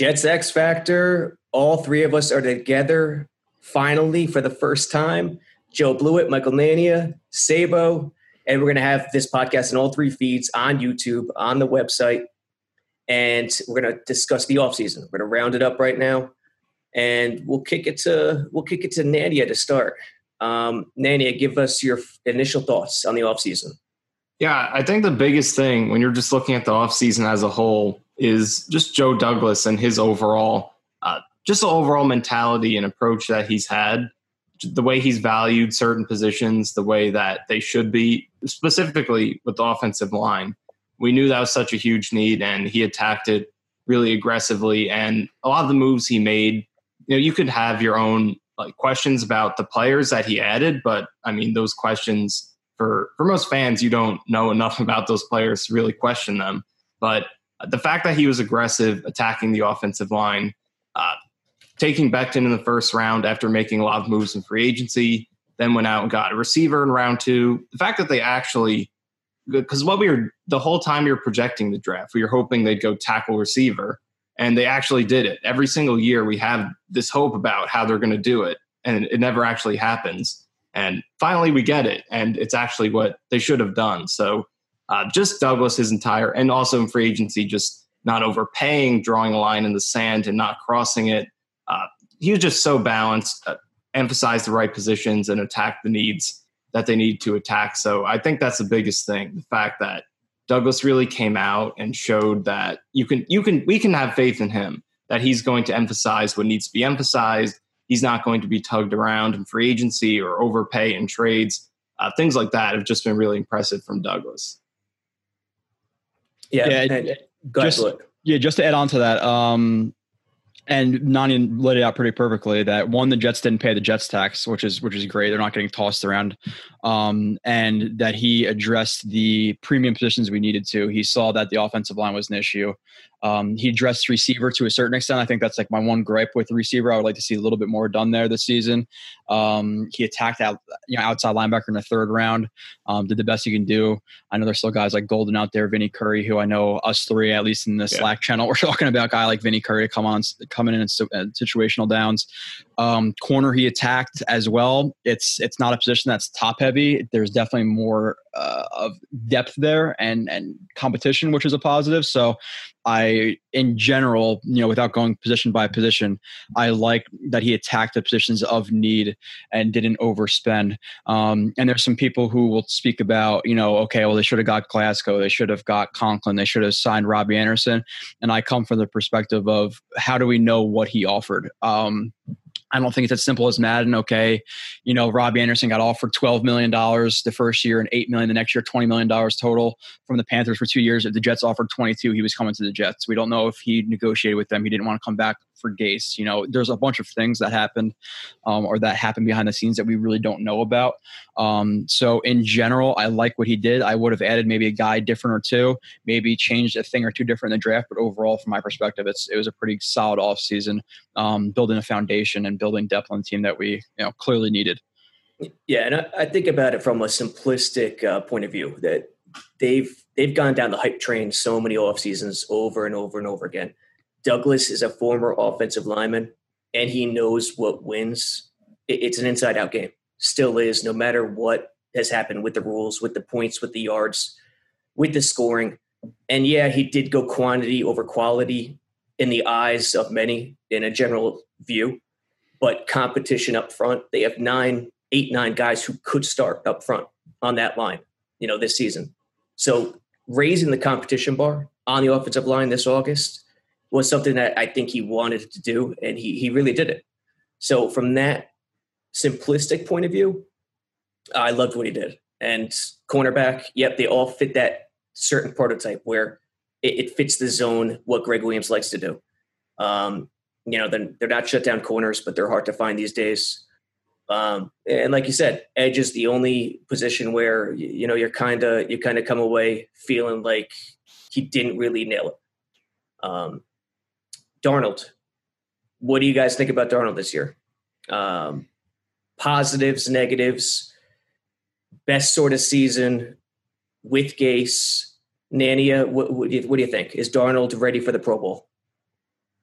Jets X Factor. All three of us are together finally for the first time. Joe Blewett, Michael Nania, Sabo, and we're going to have this podcast in all three feeds on YouTube, on the website, and we're going to discuss the offseason. We're going to round it up right now, and we'll kick it to we'll kick it to Nania to start. Um, Nania, give us your initial thoughts on the offseason. Yeah, I think the biggest thing when you're just looking at the offseason as a whole is just Joe Douglas and his overall, uh, just the overall mentality and approach that he's had, the way he's valued certain positions, the way that they should be, specifically with the offensive line. We knew that was such a huge need, and he attacked it really aggressively. And a lot of the moves he made, you know, you could have your own like questions about the players that he added, but I mean, those questions for for most fans, you don't know enough about those players to really question them. But the fact that he was aggressive, attacking the offensive line, uh, taking Becton in the first round after making a lot of moves in free agency, then went out and got a receiver in round two. The fact that they actually, because what we were the whole time we were projecting the draft, we were hoping they'd go tackle receiver, and they actually did it. Every single year, we have this hope about how they're going to do it, and it never actually happens. And finally, we get it. And it's actually what they should have done. So uh, just Douglas, his entire, and also in free agency, just not overpaying, drawing a line in the sand and not crossing it. Uh, he was just so balanced, uh, emphasized the right positions and attacked the needs that they need to attack. So I think that's the biggest thing. The fact that Douglas really came out and showed that you can, you can, we can have faith in him that he's going to emphasize what needs to be emphasized He's not going to be tugged around in free agency or overpay in trades. Uh, things like that have just been really impressive from Douglas. Yeah, yeah just, yeah. Just to add on to that, um, and Nani laid it out pretty perfectly that one, the Jets didn't pay the Jets tax, which is which is great. They're not getting tossed around, um, and that he addressed the premium positions we needed to. He saw that the offensive line was an issue. Um, he addressed receiver to a certain extent. I think that's like my one gripe with the receiver. I would like to see a little bit more done there this season. Um, he attacked out, you know, outside linebacker in the third round. Um, did the best he can do. I know there's still guys like Golden out there, Vinny Curry, who I know us three, at least in the yeah. Slack channel, we're talking about a guy like Vinny Curry come on, coming in in situational downs. Um, corner he attacked as well. It's it's not a position that's top heavy. There's definitely more uh, of depth there and and competition, which is a positive. So I, in general, you know, without going position by position, I like that he attacked the positions of need and didn't overspend. Um, and there's some people who will speak about, you know, okay, well, they should have got Glasgow, they should have got Conklin, they should have signed Robbie Anderson. And I come from the perspective of how do we know what he offered? Um, I don't think it's as simple as Madden. Okay, you know, Robbie Anderson got offered twelve million dollars the first year and eight million the next year, twenty million dollars total from the Panthers for two years. If the Jets offered twenty two, he was coming to the Jets. We don't know if he negotiated with them. He didn't want to come back for Gase. You know, there's a bunch of things that happened um, or that happened behind the scenes that we really don't know about. Um, so in general, I like what he did. I would have added maybe a guy different or two, maybe changed a thing or two different in the draft. But overall, from my perspective, it's it was a pretty solid offseason, um, building a foundation and building depth on the team that we you know clearly needed. Yeah, and I, I think about it from a simplistic uh, point of view that they've they've gone down the hype train so many off seasons over and over and over again. Douglas is a former offensive lineman, and he knows what wins. It's an inside out game, still is, no matter what has happened with the rules, with the points, with the yards, with the scoring. And yeah, he did go quantity over quality in the eyes of many in a general view, but competition up front, they have nine, eight, nine guys who could start up front on that line, you know, this season. So raising the competition bar on the offensive line this August was something that I think he wanted to do, and he he really did it. So from that simplistic point of view, I loved what he did. And cornerback, yep, they all fit that certain prototype where it, it fits the zone what Gregg Williams likes to do. Um, you know, then they're not shut down corners, but they're hard to find these days. Um, and like you said, edge is the only position where you know you're kind of you kind of come away feeling like he didn't really nail it. Um, Darnold. What do you guys think about Darnold this year? Um, positives, negatives, best sort of season with Gase. Nania, what, what, do you, what do you think? Is Darnold ready for the Pro Bowl?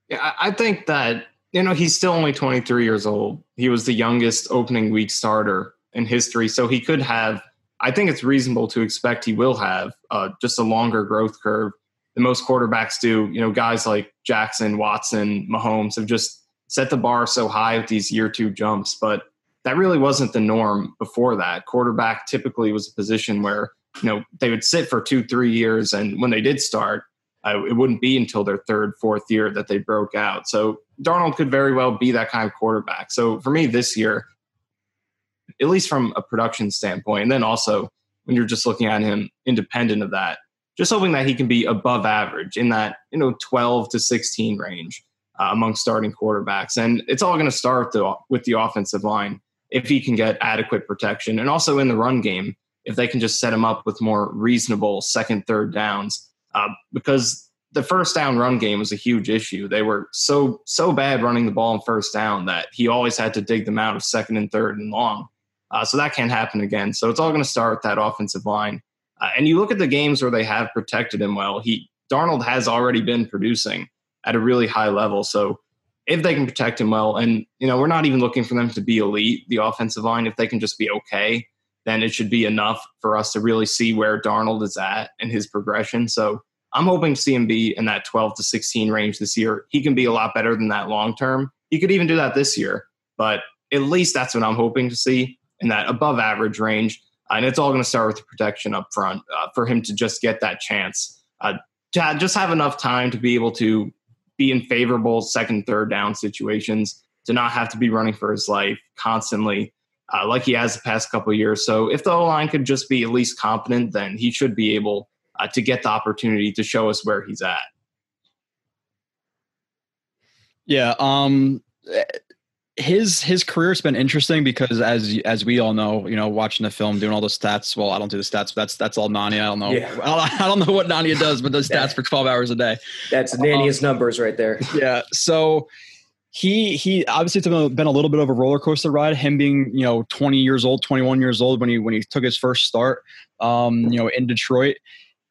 Yeah, I think that you know he's still only 23 years old. He was the youngest opening week starter in history, so he could have. I think it's reasonable to expect he will have uh, just a longer growth curve than most quarterbacks do. You know, guys like Jackson, Watson, Mahomes have just set the bar so high with these year two jumps, but that really wasn't the norm before that. Quarterback typically was a position where you know they would sit for two, three years, and when they did start, it wouldn't be until their third, fourth year that they broke out. So Darnold could very well be that kind of quarterback. So for me this year, at least from a production standpoint, and then also when you're just looking at him independent of that, just hoping that he can be above average in that you know 12 to 16 range uh, among starting quarterbacks. And it's all going to start the, with the offensive line if he can get adequate protection, and also in the run game if they can just set him up with more reasonable second, third downs. Uh, because the first down run game was a huge issue. They were so so bad running the ball in first down that he always had to dig them out of second and third and long. Uh, so that can't happen again. So it's all going to start with that offensive line. Uh, and you look at the games where they have protected him well. He Darnold has already been producing at a really high level. So if they can protect him well, and you know we're not even looking for them to be elite, the offensive line. If they can just be okay, then it should be enough for us to really see where Darnold is at and his progression. So I'm hoping to see him be in that 12 to 16 range this year. He can be a lot better than that long term. He could even do that this year, but at least that's what I'm hoping to see in that above average range. And it's all going to start with the protection up front uh, for him to just get that chance uh, to just have enough time to be able to be in favorable second, third down situations, to not have to be running for his life constantly uh, like he has the past couple years. So if the line could just be at least competent, then he should be able uh, to get the opportunity to show us where he's at. Yeah. Um, his his career's been interesting because as as we all know, you know, watching the film, doing all the stats. Well, I don't do the stats. But that's that's all Nania. I don't know. Yeah. I don't know what Nania does, but does stats for twelve hours a day. That's Nania's um, numbers right there. Yeah. So he he obviously it's been a little bit of a roller coaster ride. Him being you know 20 years old, 21 years old when he when he took his first start, um, you know in Detroit.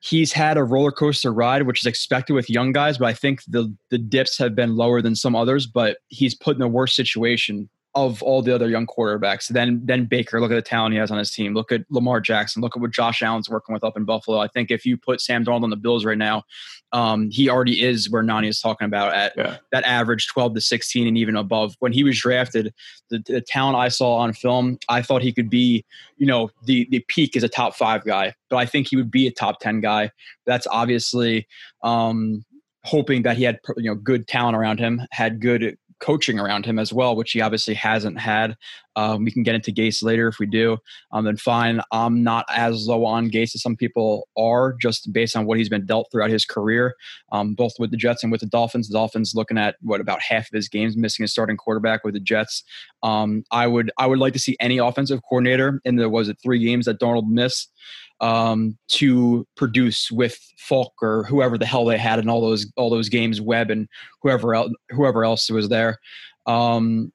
He's had a roller coaster ride, which is expected with young guys, but I think the the dips have been lower than some others. But he's put in a worse situation of all the other young quarterbacks. Then then Baker, look at the talent he has on his team. Look at Lamar Jackson. Look at what Josh Allen's working with up in Buffalo. I think if you put Sam Darnold on the Bills right now, um, he already is where Nani is talking about at yeah. that average 12 to 16 and even above. When he was drafted, the, the talent I saw on film, I thought he could be, you know, the the peak is a top five guy, but I think he would be a top 10 guy. That's obviously um, hoping that he had you know good talent around him, had good coaching around him as well, which he obviously hasn't had. Um, we can get into Gase later if we do. Um, then fine. I'm not as low on Gase as some people are, just based on what he's been dealt throughout his career, um, both with the Jets and with the Dolphins. The Dolphins looking at what about half of his games missing a starting quarterback with the Jets. Um, I would I would like to see any offensive coordinator in the was it three games that Darnold missed um, to produce with Falk or whoever the hell they had in all those all those games, Webb and whoever else whoever else was there. Um,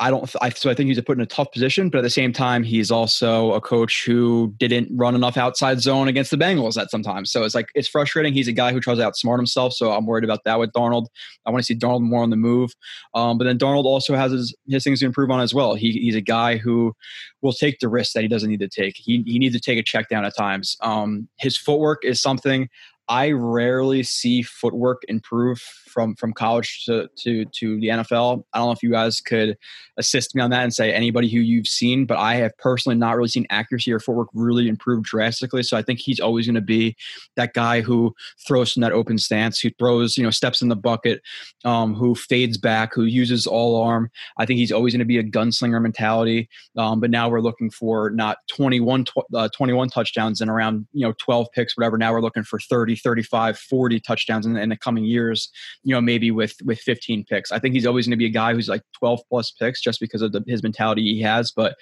I don't. I, so I think he's put in a tough position, but at the same time, he's also a coach who didn't run enough outside zone against the Bengals at sometimes. So it's like it's frustrating. He's a guy who tries to outsmart himself. So I'm worried about that with Darnold. I want to see Darnold more on the move. Um, but then Darnold also has his, his things to improve on as well. He, he's a guy who will take the risk that he doesn't need to take. He he needs to take a check down at times. Um, his footwork is something I rarely see footwork improve from from college to, to to the NFL. I don't know if you guys could assist me on that and say anybody who you've seen, but I have personally not really seen accuracy or footwork really improve drastically. So I think he's always going to be that guy who throws from that open stance, who throws you know steps in the bucket, um, who fades back, who uses all arm. I think he's always going to be a gunslinger mentality. Um, but now we're looking for not 21, tw- uh, 21 touchdowns and around you know 12 picks, whatever. Now we're looking for 30, 35, 40 touchdowns in, in the coming years you know, maybe with with 15 picks. I think he's always going to be a guy who's like 12 plus picks just because of the, his mentality he has. But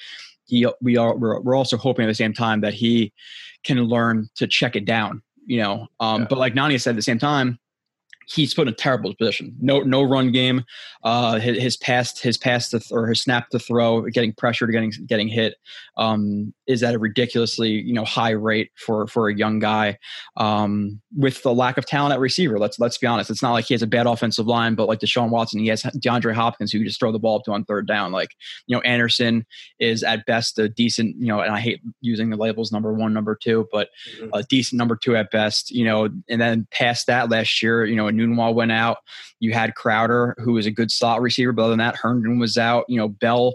he, we are we're, we're also hoping at the same time that he can learn to check it down. You know, um, yeah. but like Nani said, at the same time, he's put in a terrible position. No, no run game. Uh, his, his pass, his pass to th- or his snap to throw, getting pressured, getting getting hit, um, is at a ridiculously you know high rate for for a young guy. Um, with the lack of talent at receiver, let's let's be honest. It's not like he has a bad offensive line, but like Deshaun Watson, he has DeAndre Hopkins who you just throw the ball up to on third down. Like you know, Anderson is at best a decent you know, and I hate using the labels number one, number two, but mm-hmm. a decent number two at best. You know, and then past that last year, you know, Enunwa went out. You had Crowder, who was a good slot receiver, but other than that, Herndon was out. You know, Bell.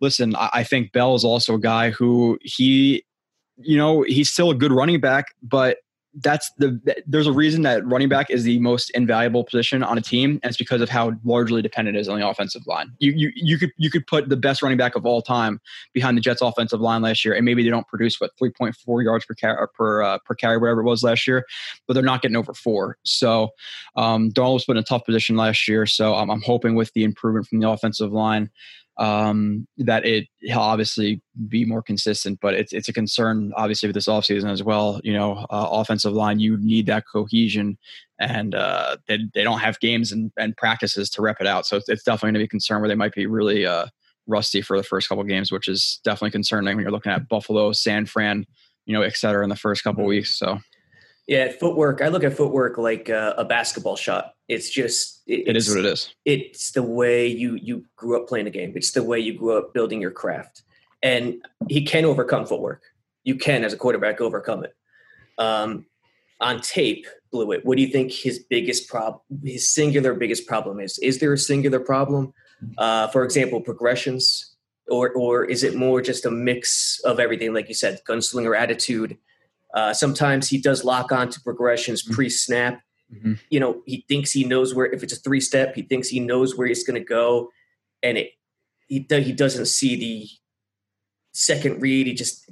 Listen, I, I think Bell is also a guy who he, you know, he's still a good running back, but that's the there's a reason that running back is the most invaluable position on a team, and it's because of how largely dependent it is on the offensive line. You you you could you could put the best running back of all time behind the Jets' offensive line last year, and maybe they don't produce what 3.4 yards per carry per uh, per carry, whatever it was last year, but they're not getting over four. So um, Darnold was put in a tough position last year. So I'm hoping with the improvement from the offensive line um, that it he'll obviously be more consistent. But it's it's a concern obviously with this offseason as well. You know, uh, offensive line you need that cohesion, and uh, they they don't have games and, and practices to rep it out. So it's, it's definitely going to be a concern where they might be really uh, rusty for the first couple games, which is definitely concerning when you're looking at Buffalo, San Fran, you know, et cetera, in the first couple mm-hmm. weeks. So. Yeah, footwork. I look at footwork like uh, a basketball shot. It's just it, it is what it is. It's the way you you grew up playing the game. It's the way you grew up building your craft. And he can overcome footwork. You can, as a quarterback, overcome it. Um, on tape, Blewett. what do you think his biggest problem, his singular biggest problem is? Is there a singular problem? Uh, for example, progressions, or or is it more just a mix of everything? Like you said, gunslinger attitude uh, sometimes he does lock on to progressions mm-hmm. pre-snap. Mm-hmm. You know, he thinks he knows where. If it's a three-step, he thinks he knows where he's going to go, and it he he doesn't see the second read. He just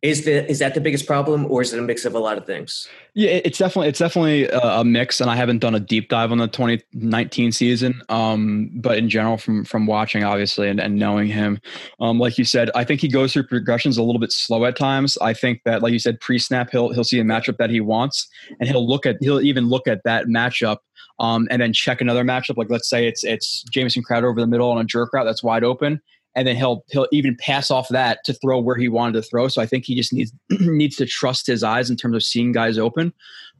is the is that the biggest problem, or is it a mix of a lot of things? Yeah, it's definitely it's definitely a mix, and I haven't done a deep dive on the 2019 season. Um, but in general, from from watching obviously and, and knowing him, um, like you said, I think he goes through progressions a little bit slow at times. I think that, like you said, pre snap, he'll he'll see a matchup that he wants, and he'll look at he'll even look at that matchup um, and then check another matchup. Like let's say it's it's Jamison Crowder over the middle on a jerk route that's wide open, and then he'll he'll even pass off that to throw where he wanted to throw. So I think he just needs needs to trust his eyes in terms of seeing guys open.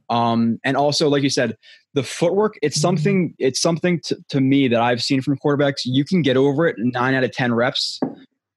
Um, and also, like you said, the footwork it's mm-hmm. something it's something to, to me that I've seen from quarterbacks. You can get over it nine out of ten reps,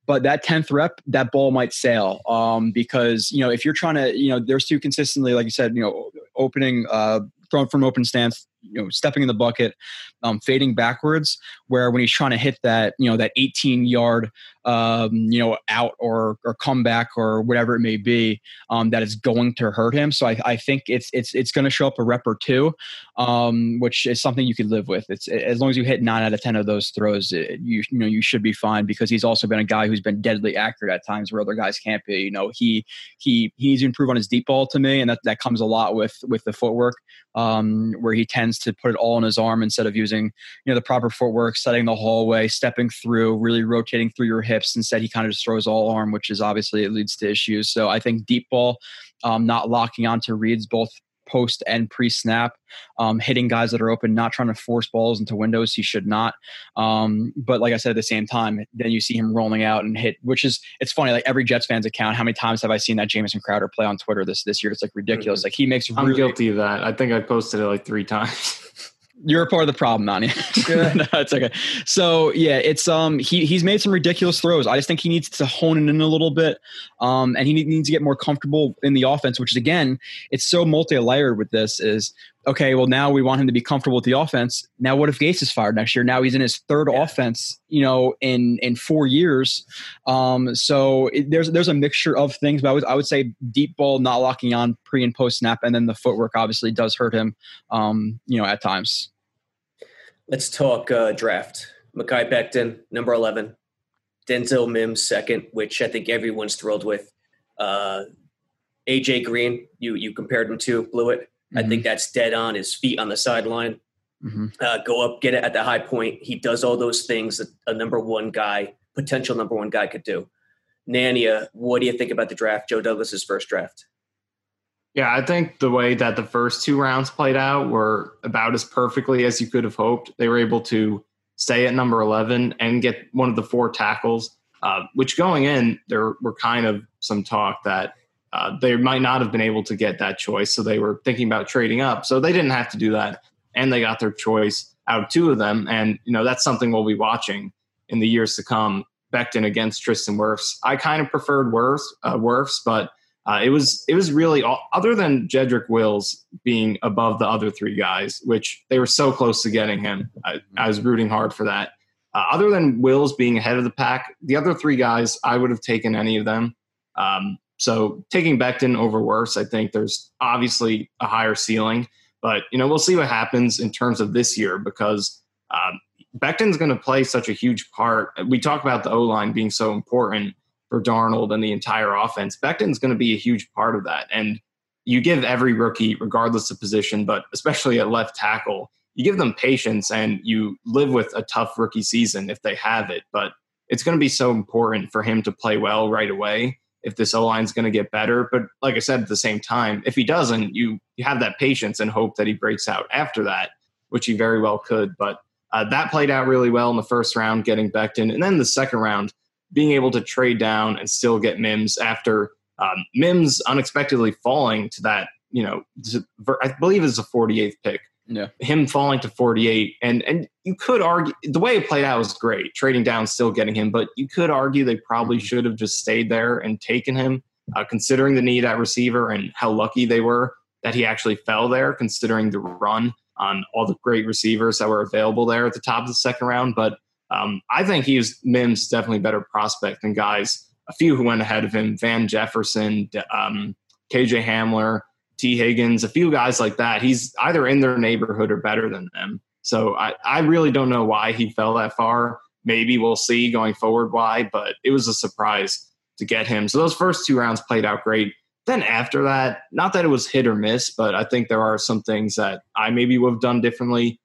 but that 10th rep that ball might sail um, because you know if you're trying to you know there's two consistently like you said you know opening uh, thrown from open stance you know stepping in the bucket um, fading backwards where when he's trying to hit that you know that 18 yard um, you know out or or comeback or whatever it may be um, that is going to hurt him. So I, I think it's it's it's going to show up a rep or two um, which is something you could live with. It's as long as you hit nine out of ten of those throws it, you you know you should be fine because he's also been a guy who's been deadly accurate at times where other guys can't be. You know he he he needs to improve on his deep ball to me and that that comes a lot with with the footwork um, where he tends to put it all in his arm instead of using you know the proper footwork, setting the hallway, stepping through, really rotating through your hips. Instead, he kind of just throws all arm, which is obviously it leads to issues. So I think deep ball, um, not locking onto reads both post and pre snap, um, hitting guys that are open, not trying to force balls into windows. He should not. Um, but like I said, at the same time, then you see him rolling out and hit, which is it's funny. Like every Jets fans account, how many times have I seen that Jamison Crowder play on Twitter this this year? It's like ridiculous. Mm-hmm. Like he makes. I'm guilty of that. I think I posted it like three times. You're a part of the problem, Nani. no, it's okay. So yeah, it's um he he's made some ridiculous throws. I just think he needs to hone it in a little bit, um, and he needs to get more comfortable in the offense. Which is again, it's so multi-layered with this. Is okay, well now we want him to be comfortable with the offense. Now what if Gase is fired next year? Now he's in his third yeah. offense, you know, in in four years. Um, so it, there's there's a mixture of things, but I would I would say deep ball not locking on pre and post snap, and then the footwork obviously does hurt him, um, you know, at times. Let's talk uh, draft. Mekhi Becton, number eleven. Denzel Mims, second, which I think everyone's thrilled with. Uh, AJ Green, you you compared him to, Blewett. Mm-hmm. I think mm-hmm. that's dead on. His feet on the sideline, mm-hmm. uh, go up, get it at the high point. He does all those things that a number one guy, potential number one guy, could do. Nania, what do you think about the draft? Joe Douglas's first draft. Yeah, I think the way that the first two rounds played out were about as perfectly as you could have hoped. They were able to stay at number 11 and get one of the four tackles, uh, which going in, there were kind of some talk that uh, they might not have been able to get that choice. So they were thinking about trading up. So they didn't have to do that. And they got their choice out of two of them. And, you know, that's something we'll be watching in the years to come. Becton against Tristan Wirfs. I kind of preferred Wirfs, uh, but uh, it was it was really all, other than Jedrick Wills being above the other three guys, which they were so close to getting him. I, I was rooting hard for that. Uh, other than Wills being ahead of the pack, the other three guys I would have taken any of them. Um, so taking Becton over Wirfs, I think there's obviously a higher ceiling, but you know we'll see what happens in terms of this year because um, Becton's going to play such a huge part. We talk about the O line being so important for Darnold and the entire offense. Becton's going to be a huge part of that. And you give every rookie, regardless of position, but especially at left tackle, you give them patience and you live with a tough rookie season if they have it. But it's going to be so important for him to play well right away if this O is going to get better. But like I said, at the same time, if he doesn't, you you have that patience and hope that he breaks out after that, which he very well could. But uh, that played out really well in the first round, getting Becton, and then the second round being able to trade down and still get Mims after um, Mims unexpectedly falling to that, you know, I believe is a 48th pick. Yeah. Him falling to 48. And and you could argue the way it played out was great, trading down, still getting him, but you could argue they probably mm-hmm. should have just stayed there and taken him, uh, considering the need at receiver and how lucky they were that he actually fell there, considering the run on all the great receivers that were available there at the top of the second round. But um, I think he's Mims definitely better prospect than guys, a few who went ahead of him, Van Jefferson, um, KJ Hamler, Tee Higgins, a few guys like that. He's either in their neighborhood or better than them. So I, I really don't know why he fell that far. Maybe we'll see going forward why, but it was a surprise to get him. So those first two rounds played out great. Then after that, not that it was hit or miss, but I think there are some things that I maybe would have done differently.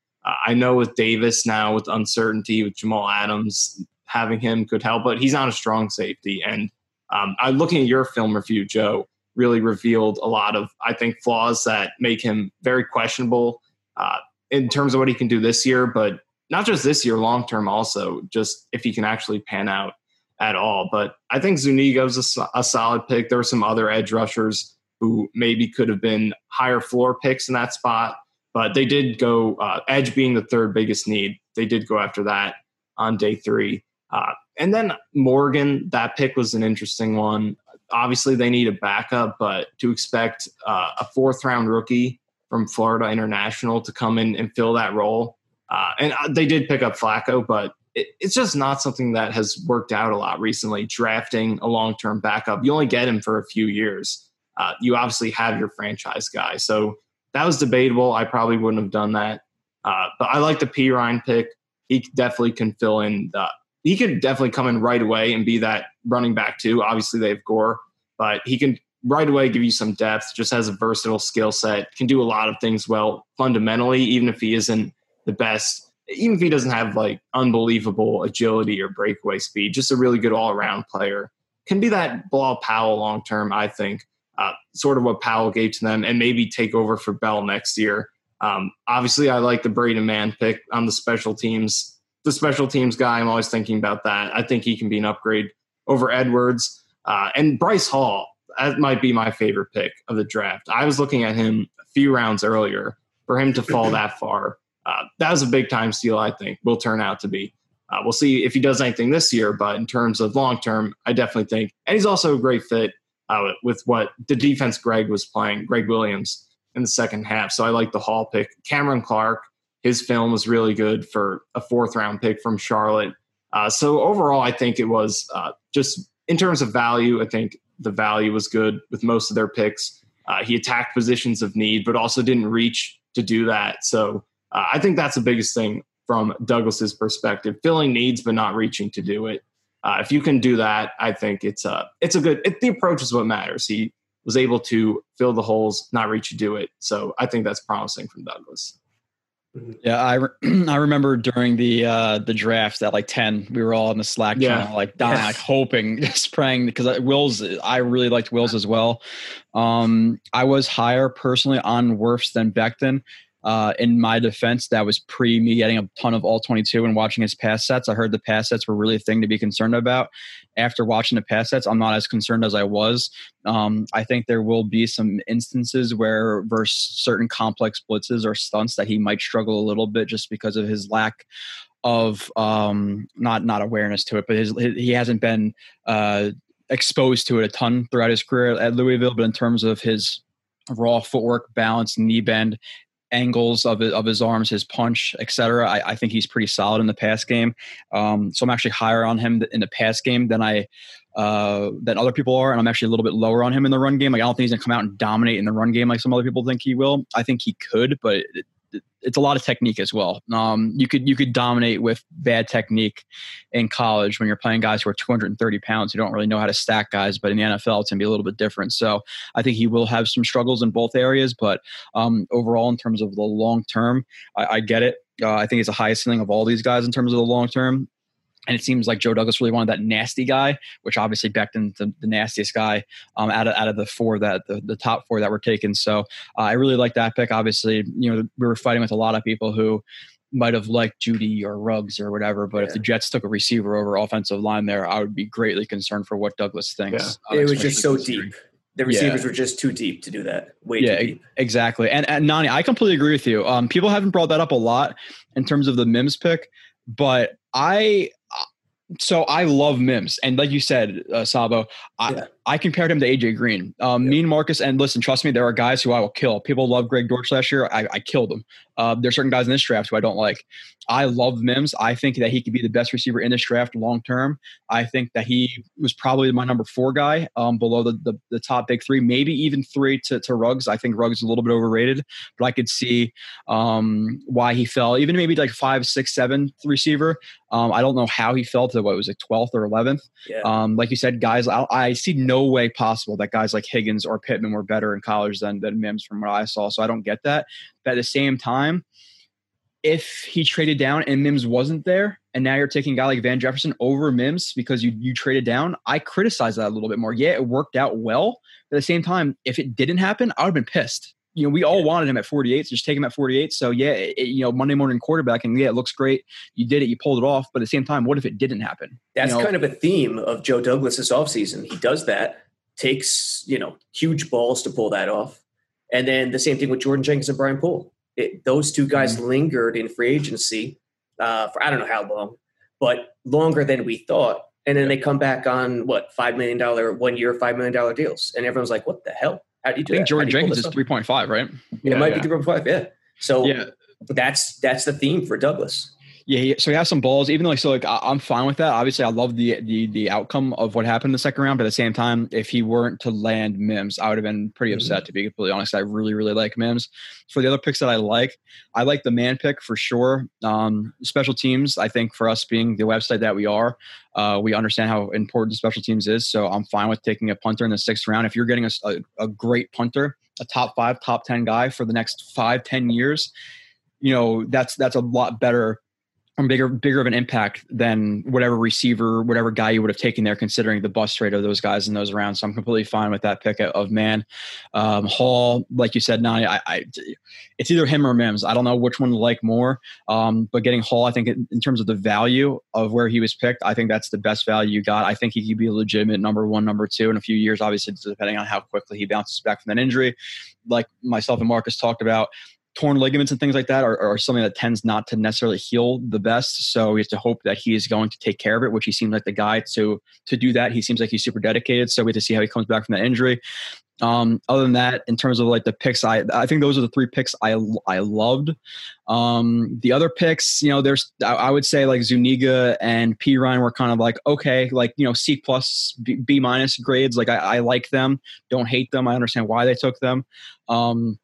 I know with Davis now, with uncertainty, with Jamal Adams, having him could help, but he's not a strong safety. And um, I looking at your film review, Joe, really revealed a lot of, I think, flaws that make him very questionable uh, in terms of what he can do this year, but not just this year, long term also, just if he can actually pan out at all. But I think Zuniga's a, a solid pick. There were some other edge rushers who maybe could have been higher floor picks in that spot. But they did go uh, edge being the third biggest need. They did go after that on day three. Uh, and then Morgan, that pick was an interesting one. Obviously, they need a backup, but to expect uh, a fourth round rookie from Florida International to come in and fill that role. Uh, and uh, they did pick up Flacco, but it, it's just not something that has worked out a lot recently. Drafting a long term backup, you only get him for a few years. Uh, you obviously have your franchise guy. So that was debatable. I probably wouldn't have done that. Uh, but I like the Perine pick. He definitely can fill in the. He could definitely come in right away and be that running back too. Obviously, they have Gore, but he can right away give you some depth. Just has a versatile skill set. Can do a lot of things well fundamentally, even if he isn't the best. Even if he doesn't have like unbelievable agility or breakaway speed, just a really good all around player. Can be that Bilal Powell long term, I think uh, sort of what Powell gave to them, and maybe take over for Bell next year. Um, obviously, I like the Braden Mann pick on the special teams. The special teams guy, I'm always thinking about that. I think he can be an upgrade over Edwards. Uh, and Bryce Hall, that might be my favorite pick of the draft. I was looking at him a few rounds earlier. For him to fall that far, uh, that was a big time steal, I think, will turn out to be. Uh, we'll see if he does anything this year, but in terms of long term, I definitely think. And he's also a great fit uh, with what the defense Gregg was playing, Gregg Williams in the second half. So I like the Hall pick. Cameron Clark, his film was really good for a fourth round pick from Charlotte. Uh, so overall, I think it was uh, just in terms of value. I think the value was good with most of their picks. Uh, he attacked positions of need, but also didn't reach to do that. So uh, I think that's the biggest thing from Douglas's perspective: filling needs, but not reaching to do it. Uh, if you can do that, I think it's a it's a good. It, the approach is what matters. He was able to fill the holes, not reach to do it. So I think that's promising from Douglas. Mm-hmm. Yeah, I re- I remember during the uh the draft at like ten, we were all in the Slack yeah. channel, like dying, like hoping, just praying because Wills. I really liked Wills as well. Um, I was higher personally on Wirfs than Becton. Uh, in my defense, that was pre me getting a ton of all 22 and watching his pass sets. I heard the pass sets were really a thing to be concerned about. After watching the pass sets, I'm not as concerned as I was. Um, I think there will be some instances where, versus certain complex blitzes or stunts, that he might struggle a little bit just because of his lack of um, not not awareness to it, but his, his he hasn't been uh, exposed to it a ton throughout his career at Louisville. But in terms of his raw footwork, balance, knee bend, angles of his, of his arms, his punch, etc. I, I, think he's pretty solid in the pass game. Um, so I'm actually higher on him in the pass game than I uh, than other people are, and I'm actually a little bit lower on him in the run game. Like I don't think he's gonna come out and dominate in the run game like some other people think he will. I think he could, but it, it's a lot of technique as well. Um, you could you could dominate with bad technique in college when you're playing guys who are 230 pounds who don't really know how to stack guys, but in the NFL it's gonna be a little bit different. So I think he will have some struggles in both areas, but um, overall in terms of the long term, I, I get it. Uh, I think it's the highest ceiling of all these guys in terms of the long term and it seems like Joe Douglas really wanted that nasty guy, which obviously Becton's the, the nastiest guy um, out of out of the four that the, the top four that were taken. So uh, I really like that pick. Obviously, you know we were fighting with a lot of people who might have liked Jeudy or Ruggs or whatever, but yeah. if the Jets took a receiver over offensive line there, I would be greatly concerned for what Douglas thinks. Yeah. Uh, it was just so deep. The receivers yeah. were just too deep to do that. Way yeah, deep. exactly. And, and Nani, I completely agree with you. Um, people haven't brought that up a lot in terms of the Mims pick, but I so I love Mims, and like you said, uh, Sabo, I, yeah. I compared him to AJ Green. Um, yeah. Me and Marcus, and listen, trust me, there are guys who I will kill. People love Greg Dortch last year. I, I killed him. Uh, there's certain guys in this draft who I don't like. I love Mims. I think that he could be the best receiver in this draft long term. I think that he was probably my number four guy um, below the, the, the top big three, maybe even three to, to Ruggs. I think Ruggs is a little bit overrated, but I could see um, why he fell. Even maybe like five, six, seven receiver. Um, I don't know how he fell to what was it, 12th or 11th. Yeah. Um, like you said, guys, I, I see no way possible that guys like Higgins or Pittman were better in college than, than Mims from what I saw. So I don't get that. But at the same time, if he traded down and Mims wasn't there, and now you're taking a guy like Van Jefferson over Mims because you you traded down, I criticize that a little bit more. Yeah, it worked out well. But at the same time, if it didn't happen, I would have been pissed. You know, we all wanted him at 48, so just take him at 48. So yeah, it, you know, Monday morning quarterback, and yeah, it looks great. You did it, you pulled it off. But at the same time, what if it didn't happen? That's you know, kind of a theme of Joe Douglas's offseason. He does that, takes you know huge balls to pull that off, and then the same thing with Jordan Jenkins and Brian Poole it, those two guys mm-hmm. lingered in free agency uh, for I don't know how long, but longer than we thought. And then they come back on what five million dollar one year, five million dollar deals, and everyone's like, "What the hell? How do you do?" I think that? Jordan Jenkins is three point five, right? Yeah, it might yeah. be three point five. Yeah. So yeah. that's that's the theme for Douglas. Yeah, so he has some balls. Even though, like so, like I'm fine with that. Obviously, I love the the the outcome of what happened in the second round. But at the same time, if he weren't to land Mims, I would have been pretty mm-hmm. upset. To be completely honest, I really really like Mims. For the other picks that I like, I like the Mann pick for sure. Um, special teams, I think for us being the website that we are, uh, we understand how important special teams is. So I'm fine with taking a punter in the sixth round. If you're getting a, a, a great punter, a top five, top ten guy for the next five, ten years, you know that's that's a lot better bigger bigger of an impact than whatever receiver, whatever guy you would have taken there, considering the bust rate of those guys in those rounds. So I'm completely fine with that pick of Mann. Um, Hall, like you said, Nani, I, I, it's either him or Mims. I don't know which one to like more. Um, but getting Hall, I think in terms of the value of where he was picked, I think that's the best value you got. I think he could be a legitimate number one, number two in a few years. Obviously, depending on how quickly he bounces back from that injury. Like myself and Marcus talked about, torn ligaments and things like that are, are, something that tends not to necessarily heal the best. So we have to hope that he is going to take care of it, which he seems like the guy to to do that. He seems like he's super dedicated. So we have to see how he comes back from that injury. Um, other than that, in terms of like the picks, I I think those are the three picks I I loved. Um, the other picks, you know, there's I, I would say like Zuniga and Perine were kind of like okay, like you know C plus B, B minus grades. Like I, I like them, don't hate them. I understand why they took them. Um,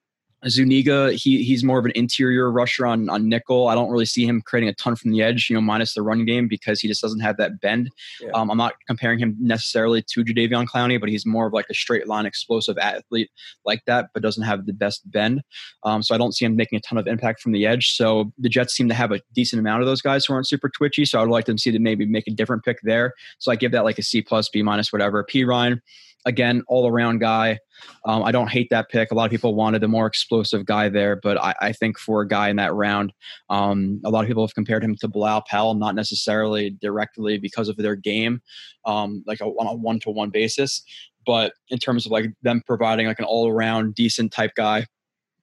Zuniga, he he's more of an interior rusher on on nickel. I don't really see him creating a ton from the edge, you know, minus the run game because he just doesn't have that bend. Yeah. Um, I'm not comparing him necessarily to Jadeveon Clowney, but he's more of like a straight line explosive athlete like that, but doesn't have the best bend. Um, so I don't see him making a ton of impact from the edge. So the Jets seem to have a decent amount of those guys who aren't super twitchy. So I would like them to see to maybe make a different pick there. So I give that like a C plus, B minus, whatever. Perine again, all around guy. Um, I don't hate that pick. A lot of people wanted a more explosive guy there, but I, I think for a guy in that round, um, a lot of people have compared him to Bilal Powell, not necessarily directly because of their game, um, like a, on a one to one basis, but in terms of like them providing like an all around decent type guy.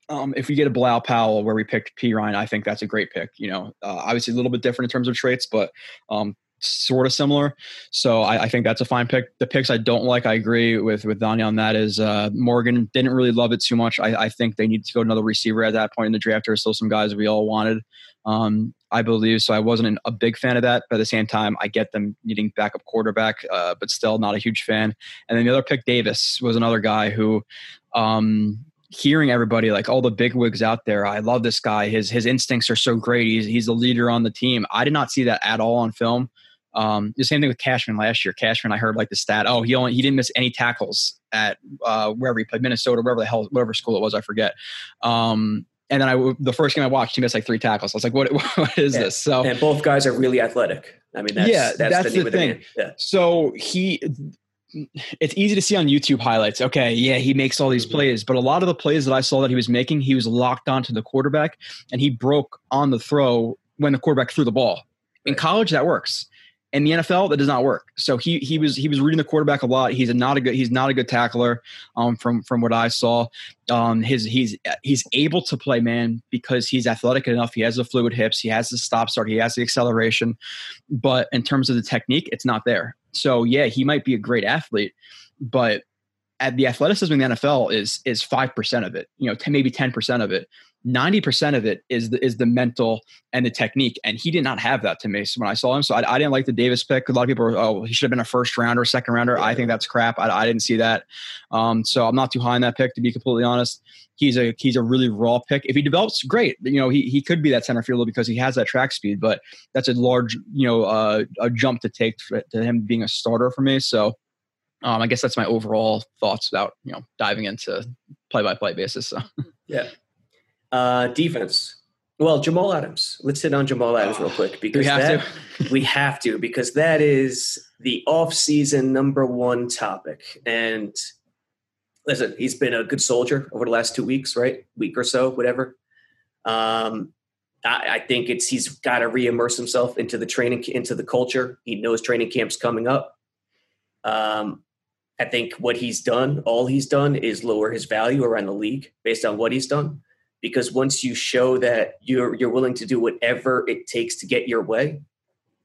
Um, if we get a Bilal Powell where we picked Perine, I think that's a great pick. You know, uh, obviously a little bit different in terms of traits, but um, sort of similar. So I, I, think that's a fine pick. The picks I don't like, I agree with with Nania on that. Is uh, Morgan didn't really love it too much. I, I, think they need to go another receiver at that point in the draft. There's still some guys we all wanted, um, I believe. So I wasn't a big fan of that. But at the same time, I get them needing backup quarterback, uh, but still not a huge fan. And then the other pick, Davis, was another guy who. Um, hearing everybody like all the big wigs out there i love this guy his his instincts are so great he's he's the leader on the team i did not see that at all on film um, the same thing with Cashman last year. Cashman, I heard like the stat. Oh, he only he didn't miss any tackles at uh, wherever he played, Minnesota, wherever the hell, whatever school it was, I forget. Um, and then I the first game I watched, he missed like three tackles. I was like, "What? What is yeah. this?" So and both guys are really athletic. I mean, that's, yeah, that's, that's the, the thing. Yeah. So he, it's easy to see on YouTube highlights. Okay, yeah, he makes all these mm-hmm. plays, but a lot of the plays that I saw that he was making, he was locked onto the quarterback, and he broke on the throw when the quarterback threw the ball. In college, that works in the NFL, that does not work. So he he was he was reading the quarterback a lot. He's a not a good he's not a good tackler. Um, from from what I saw, um, his he's he's able to play man because he's athletic enough. He has the fluid hips. He has the stop start. He has the acceleration. But in terms of the technique, it's not there. So yeah, he might be a great athlete, but at the athleticism in the NFL is is five percent of it. You know, 10, maybe ten percent of it. 90% of it is the, is the mental and the technique. And he did not have that to me when I saw him. So I, I didn't like the Davis pick. A lot of people were, oh, he should have been a first rounder, second rounder. I think that's crap. I, I didn't see that. Um, so I'm not too high on that pick, to be completely honest. He's a he's a really raw pick. If he develops, great. You know, he, he could be that center fielder because he has that track speed, but that's a large, you know, uh, a jump to take to him being a starter for me. So um, I guess that's my overall thoughts about, you know, diving into play by play basis. So. Yeah. Uh, defense. Well, Jamal Adams. Let's hit on Jamal Adams real quick because we have that, to. we have to because that is the off-season number one topic. And listen, he's been a good soldier over the last two weeks, right? Week or so, whatever. Um, I, I think it's he's got to re-immerse himself into the training into the culture. He knows training camp's coming up. Um, I think what he's done, all he's done, is lower his value around the league based on what he's done because once you show that you're you're willing to do whatever it takes to get your way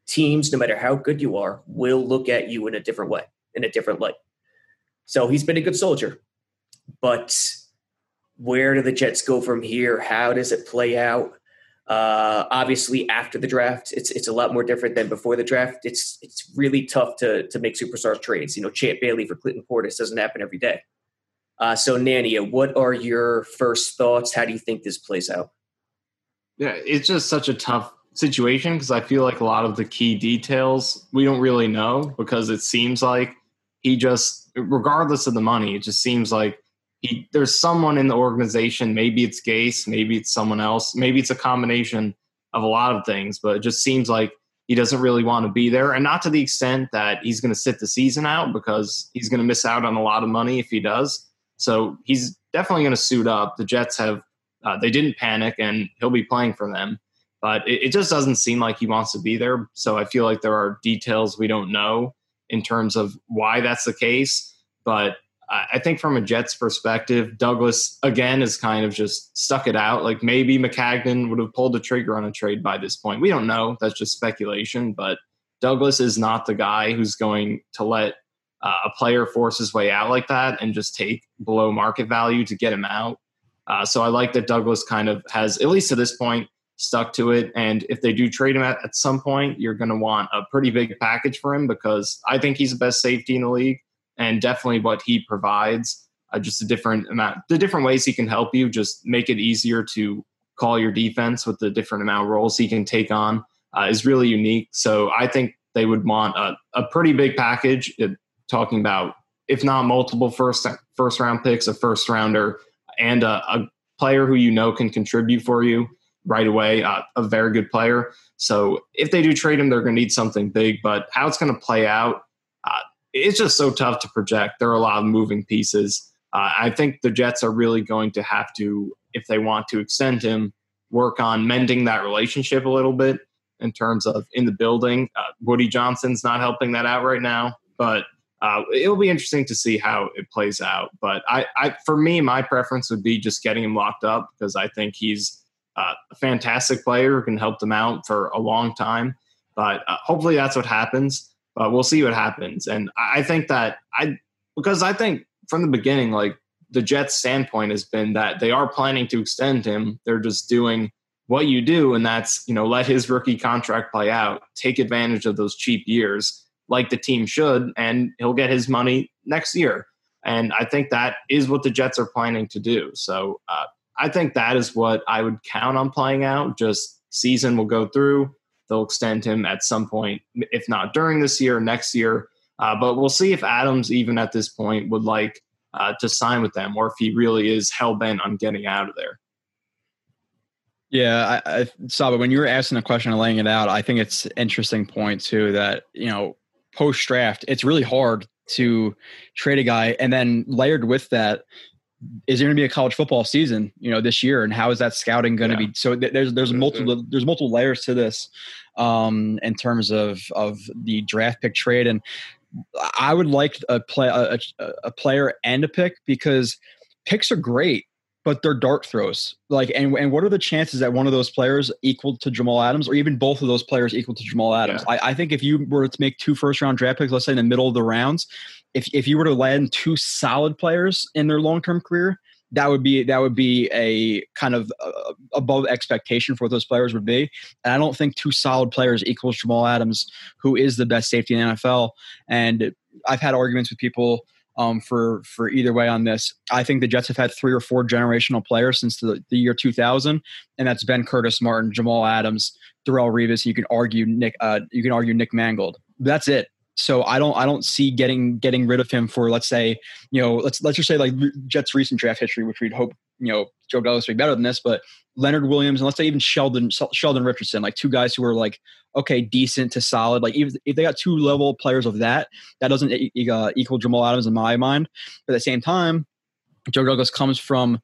teams no matter how good you are will look at you in a different way in a different light. So he's been a good soldier but where do the jets go from here? How does it play out? Uh, obviously after the draft it's it's a lot more different than before the draft. It's it's really tough to to make superstar trades. You know champ bailey for clinton portis doesn't happen every day uh, so, Nania, what are your first thoughts? How do you think this plays out? Yeah, it's just such a tough situation because I feel like a lot of the key details we don't really know because it seems like he just, regardless of the money, it just seems like he, there's someone in the organization. Maybe it's Gase, maybe it's someone else, maybe it's a combination of a lot of things, but it just seems like he doesn't really want to be there. And not to the extent that he's going to sit the season out because he's going to miss out on a lot of money if he does. So he's definitely going to suit up. The Jets have uh, they didn't panic, and he'll be playing for them. But it, it, just doesn't seem like he wants to be there. So I feel like there are details we don't know in terms of why that's the case. But I think from a Jets perspective, Douglas again is kind of just stuck it out. Like maybe Maccagnan would have pulled the trigger on a trade by this point. We don't know. That's just speculation. But Douglas is not the guy who's going to let uh, a player force his way out like that and just take below market value to get him out. Uh, so I like that Douglas kind of has, at least to this point, stuck to it. And if they do trade him at, at some point, you're going to want a pretty big package for him because I think he's the best safety in the league and definitely what he provides uh, just a different amount, the different ways he can help you, just make it easier to call your defense with the different amount of roles he can take on uh, is really unique. So I think they would want a, a pretty big package. It, talking about if not multiple first first round picks, a first rounder, and a, a player who you know can contribute for you right away, uh, a very good player. So if they do trade him, they're going to need something big. But how it's going to play out, uh, it's just so tough to project. There are a lot of moving pieces. Uh, I think the Jets are really going to have to, if they want to extend him, work on mending that relationship a little bit in terms of in the building. Uh, Woody Johnson's not helping that out right now, but uh, it'll be interesting to see how it plays out. But I, I, for me, my preference would be just getting him locked up because I think he's uh, a fantastic player who can help them out for a long time. But uh, hopefully that's what happens. But we'll see what happens. And I think that I, because I think from the beginning, like the Jets' standpoint has been that they are planning to extend him. They're just doing what you do, and that's you know let his rookie contract play out, take advantage of those cheap years like the team should, and he'll get his money next year. And I think that is what the Jets are planning to do. So uh, I think that is what I would count on playing out. Just season will go through. They'll extend him at some point, if not during this year, next year. Uh, but we'll see if Adams, even at this point, would like uh, to sign with them or if he really is hell bent on getting out of there. Yeah, I, I but when you were asking the question and laying it out, I think it's interesting point too that you know post draft, it's really hard to trade a guy, and then layered with that, is there going to be a college football season, you know, this year, and how is that scouting going to yeah. be? So th- there's there's mm-hmm. multiple there's multiple layers to this, um, in terms of of the draft pick trade, and I would like a play a, a player and a pick because picks are great but they're dart throws. Like, and and what are the chances that one of those players equal to Jamal Adams, or even both of those players equal to Jamal Adams? Yeah. I, I, think if you were to make two first round draft picks, let's say in the middle of the rounds, if if you were to land two solid players in their long term career, that would be that would be a kind of uh, above expectation for what those players would be. And I don't think two solid players equals Jamal Adams, who is the best safety in the NFL. And I've had arguments with people um, for for either way on this. I think the Jets have had three or four generational players since the, the year 2000, and that's Ben Curtis Martin, Jamal Adams, Darrelle Revis. You can argue Nick. Uh, you can argue Nick Mangold. That's it. So I don't I don't see getting getting rid of him for let's say you know let's let's just say like Jets recent draft history, which we'd hope you know Joe Douglas would be better than this, but Leonard Williams and let's say even Sheldon Sheldon Richardson, like two guys who are like okay, decent to solid. Like even if they got two level players of that, that doesn't uh, equal Jamal Adams in my mind. But at the same time, Joe Douglas comes from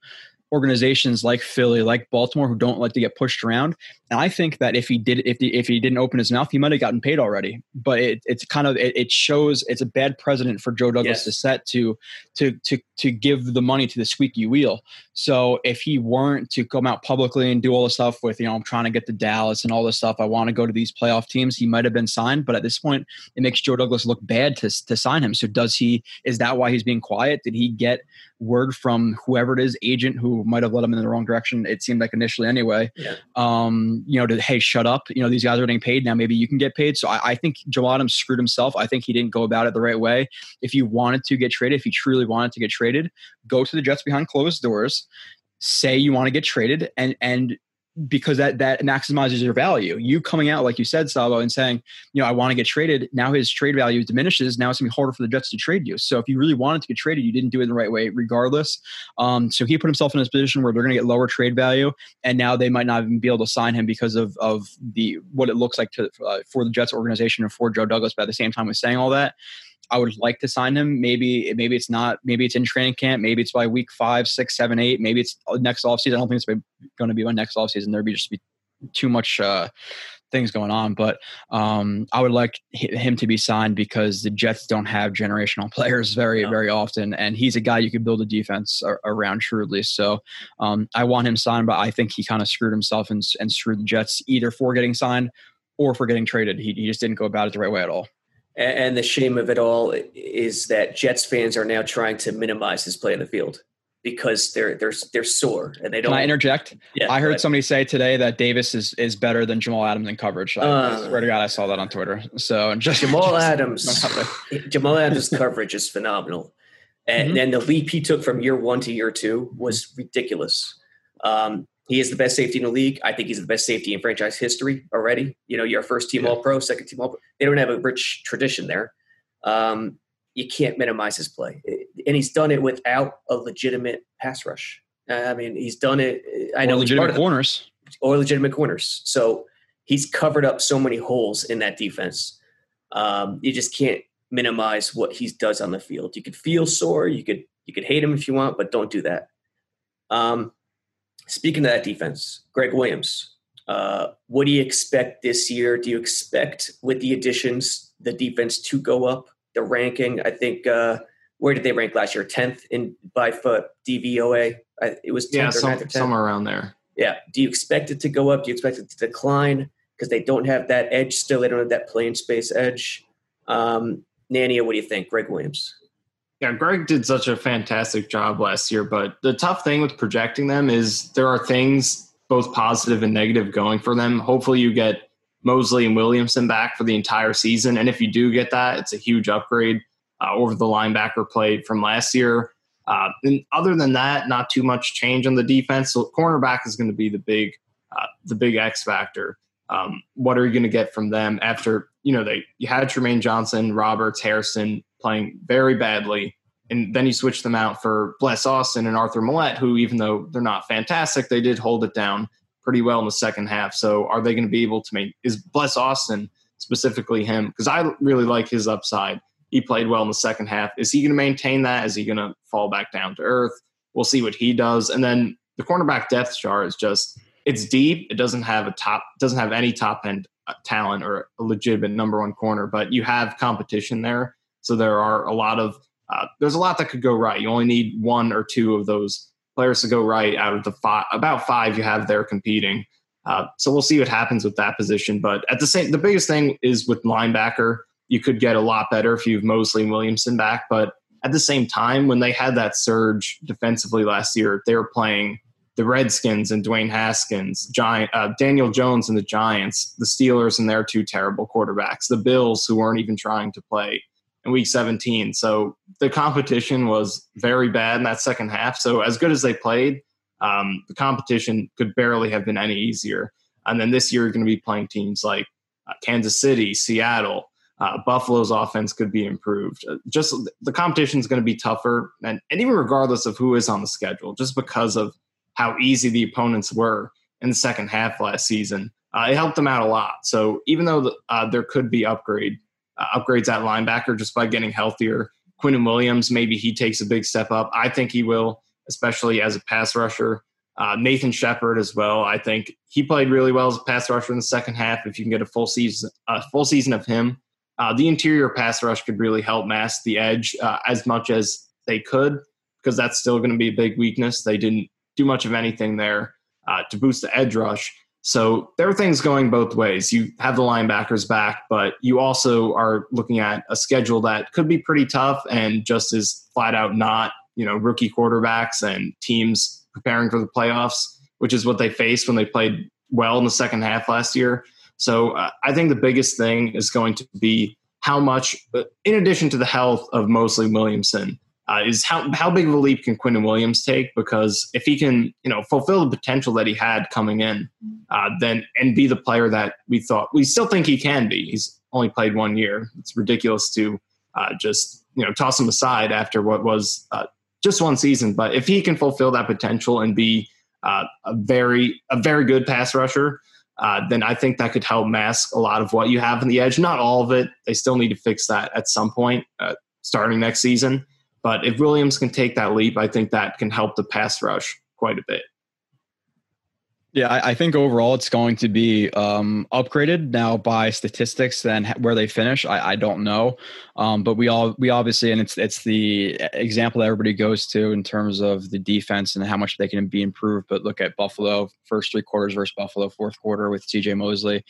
organizations like Philly, like Baltimore, who don't like to get pushed around. And I think that if he did, if the, if he didn't open his mouth, he might have gotten paid already. But it, it's kind of it, it, shows it's a bad precedent for Joe Douglas yes. to set to to to to give the money to the squeaky wheel. So if he weren't to come out publicly and do all the stuff with you know I'm trying to get to Dallas and all this stuff, I want to go to these playoff teams, he might have been signed. But at this point, it makes Joe Douglas look bad to to sign him. So does he? Is that why he's being quiet? Did he get word from whoever it is, agent who might have led him in the wrong direction? It seemed like initially anyway. Yeah. Um, you know, to hey, shut up. You know, these guys are getting paid now. Maybe you can get paid. So I, I think Joe Adams screwed himself. I think he didn't go about it the right way. If you wanted to get traded, if you truly wanted to get traded, go to the Jets behind closed doors. Say you want to get traded, and and because that that maximizes your value. You coming out like you said, Sabo, and saying, you know, I want to get traded. Now his trade value diminishes. Now it's gonna be harder for the Jets to trade you. So if you really wanted to get traded, you didn't do it the right way, regardless. Um, so he put himself in this position where they're gonna get lower trade value, and now they might not even be able to sign him because of of the what it looks like to uh, for the Jets organization and for Joe Douglas. But at the same time, with saying all that, I would like to sign him. Maybe maybe it's not. Maybe it's in training camp. Maybe it's by week five, six, seven, eight. Maybe it's next offseason. I don't think it's going to be by next offseason. There'd be just be too much uh, things going on. But um, I would like him to be signed because the Jets don't have generational players very, no. very often, and he's a guy you could build a defense around truly. So um, I want him signed, but I think he kind of screwed himself and, and screwed the Jets either for getting signed or for getting traded. He, he just didn't go about it the right way at all. And the shame of it all is that Jets fans are now trying to minimize his play in the field because they're they're they're sore and they don't. Can I interject? Yeah, I heard somebody say today that Davis is is better than Jamal Adams in coverage. I uh, swear to God, I saw that on Twitter. So just Jamal just, Adams, Jamal Adams' coverage is phenomenal. And mm-hmm. then the leap he took from year one to year two was ridiculous. Um, he is the best safety in the league. I think he's the best safety in franchise history already. You know, you're first team yeah. All Pro, second team All Pro. They don't have a rich tradition there. Um, you can't minimize his play, and he's done it without a legitimate pass rush. I mean, he's done it. I know legitimate corners or legitimate corners. So he's covered up so many holes in that defense. Um, you just can't minimize what he does on the field. You could feel sore, you could you could hate him if you want, but don't do that. Um, speaking of that defense, Gregg Williams, uh, what do you expect this year? Do you expect with the additions the defense to go up the ranking? I think uh, where did they rank last year? Tenth in by foot DVOA. I, it was yeah, some, somewhere around there. Yeah. Do you expect it to go up? Do you expect it to decline because they don't have that edge still? They don't have that playing space edge. Um, Nania, what do you think? Gregg Williams. Yeah, Gregg did such a fantastic job last year, but the tough thing with projecting them is there are things both positive and negative going for them. Hopefully, you get Mosley and Williamson back for the entire season, and if you do get that, it's a huge upgrade uh, over the linebacker play from last year. Uh, and other than that, not too much change on the defense. So cornerback is going to be the big, uh, the big X factor. Um, what are you going to get from them after you know they you had Trumaine Johnson, Roberts, Hairston playing very badly, and then you switch them out for Bless Austin and Arthur Maulet, who even though they're not fantastic, they did hold it down pretty well in the second half. So are they going to be able to make is Bless Austin specifically him because I really like his upside he played well in the second half. Is he going to maintain that? Is he going to fall back down to earth? We'll see what he does. And then the cornerback depth chart is just it's deep. It doesn't have a top doesn't have any top end uh, talent or a legitimate number one corner, but you have competition there. So there are a lot of uh, there's a lot that could go right. You only need one or two of those players to go right out of the five about five you have there competing. Uh, so we'll see what happens with that position. But at the same, the biggest thing is with linebacker you could get a lot better if you have Mosley and Williamson back. But at the same time, when they had that surge defensively last year, they were playing the Redskins and Dwayne Haskins, Giant, uh, Daniel Jones and the Giants, the Steelers and their two terrible quarterbacks, the Bills who weren't even trying to play in Week 17. So the competition was very bad in that second half. So as good as they played, um, the competition could barely have been any easier. And then this year, you're going to be playing teams like uh, Kansas City, Seattle, uh, Buffalo's offense could be improved. Uh, just the competition is going to be tougher, and, and even regardless of who is on the schedule, just because of how easy the opponents were in the second half last season, uh, it helped them out a lot. So even though the, uh, there could be upgrade uh, upgrades at linebacker just by getting healthier, Quinnen Williams maybe he takes a big step up. I think he will, especially as a pass rusher. Uh, Nathan Shepherd as well. I think he played really well as a pass rusher in the second half. If you can get a full season, a full season of him, uh, the interior pass rush could really help mask the edge uh, as much as they could, because that's still going to be a big weakness. They didn't do much of anything there uh, to boost the edge rush. So there are things going both ways. You have the linebackers back, but you also are looking at a schedule that could be pretty tough and just as flat out not, you know, rookie quarterbacks and teams preparing for the playoffs, which is what they faced when they played well in the second half last year. So uh, I think the biggest thing is going to be how much, uh, in addition to the health of Mosley Williamson, uh, is how how big of a leap can Quinnen Williams take? Because if he can, you know, fulfill the potential that he had coming in, uh, then and be the player that we thought we still think he can be. He's only played one year. It's ridiculous to uh, just you know toss him aside after what was uh, just one season. But if he can fulfill that potential and be a very a very good pass rusher, uh, then I think that could help mask a lot of what you have in the edge. Not all of it. They still need to fix that at some point uh, starting next season. But if Williams can take that leap, I think that can help the pass rush quite a bit. Yeah, I, I, think overall it's going to be um, upgraded now by statistics. Then where they finish, I, I don't know. Um, but we all we obviously, and it's it's the example that everybody goes to in terms of the defense and how much they can be improved. But look at Buffalo first three quarters versus Buffalo fourth quarter with C.J. Mosley,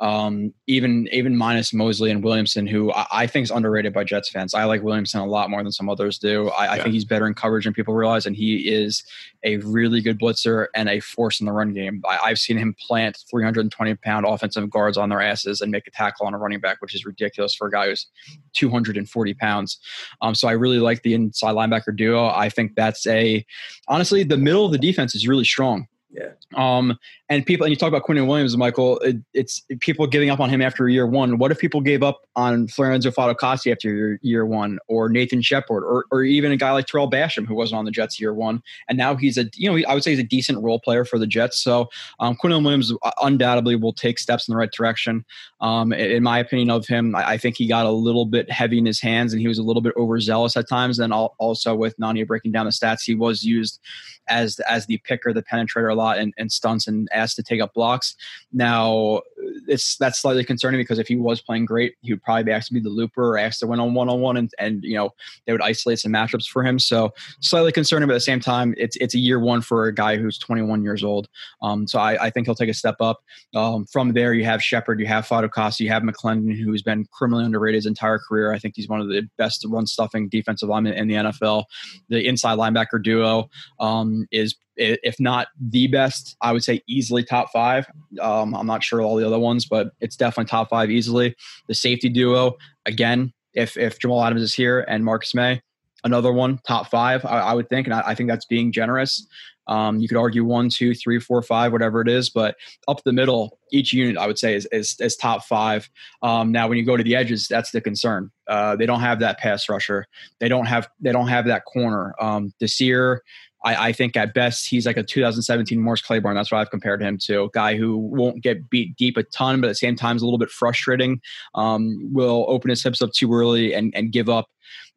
um, even even minus Mosley and Williamson, who I, I, think is underrated by Jets fans. I like Williamson a lot more than some others do. I, yeah. I think he's better in coverage than people realize, and he is a really good blitzer and a force in the run game. I, have seen him plant 320 pound offensive guards on their asses and make a tackle on a running back, which is ridiculous for a guy who's 240 pounds. Um, so I really like the inside linebacker duo. I think that's a honestly the middle of the defense is really strong. Yeah. Um, and people, and you talk about Quinnen Williams, Michael. It, it's people giving up on him after year one. What if people gave up on Lorenzo Fatukasi after year, year one, or Nathan Shepherd, or, or even a guy like Tarell Basham who wasn't on the Jets year one, and now he's a you know I would say he's a decent role player for the Jets. So um, Quinnen Williams undoubtedly will take steps in the right direction. Um, in my opinion of him, I, I, think he got a little bit heavy in his hands, and he was a little bit overzealous at times. And also with Nania breaking down the stats, he was used as as the picker, the penetrator a lot, and, and stunts and asked to take up blocks. Now, it's that's slightly concerning because if he was playing great, he would probably be asked to be the looper or asked to win on one on one, and and you know they would isolate some matchups for him. So slightly concerning, but at the same time, it's it's a year one for a guy who's 21 years old. Um, so I, I think he'll take a step up. Um, from there, you have Shepherd, you have Fatukasi, you have McLendon, who's been criminally underrated his entire career. I think he's one of the best run stuffing defensive linemen in the NFL. The inside linebacker duo um, is if not the best, I would say easily top five. Um, I'm not sure all the other ones, but it's definitely top five easily. The safety duo, again, if if Jamal Adams is here and Marcus Maye, another one, top five, I, I would think, and I, I, think that's being generous. Um, you could argue one, two, three, four, five, whatever it is, but up the middle, each unit I would say is is, is top five. Um, now, when you go to the edges, that's the concern. Uh, they don't have that pass rusher. They don't have they don't have that corner. Um, Desir I, I, think at best he's like a 2017 Morris Claiborne. That's what I've compared him to. A guy who won't get beat deep a ton, but at the same time is a little bit frustrating. Um, will open his hips up too early and, and give up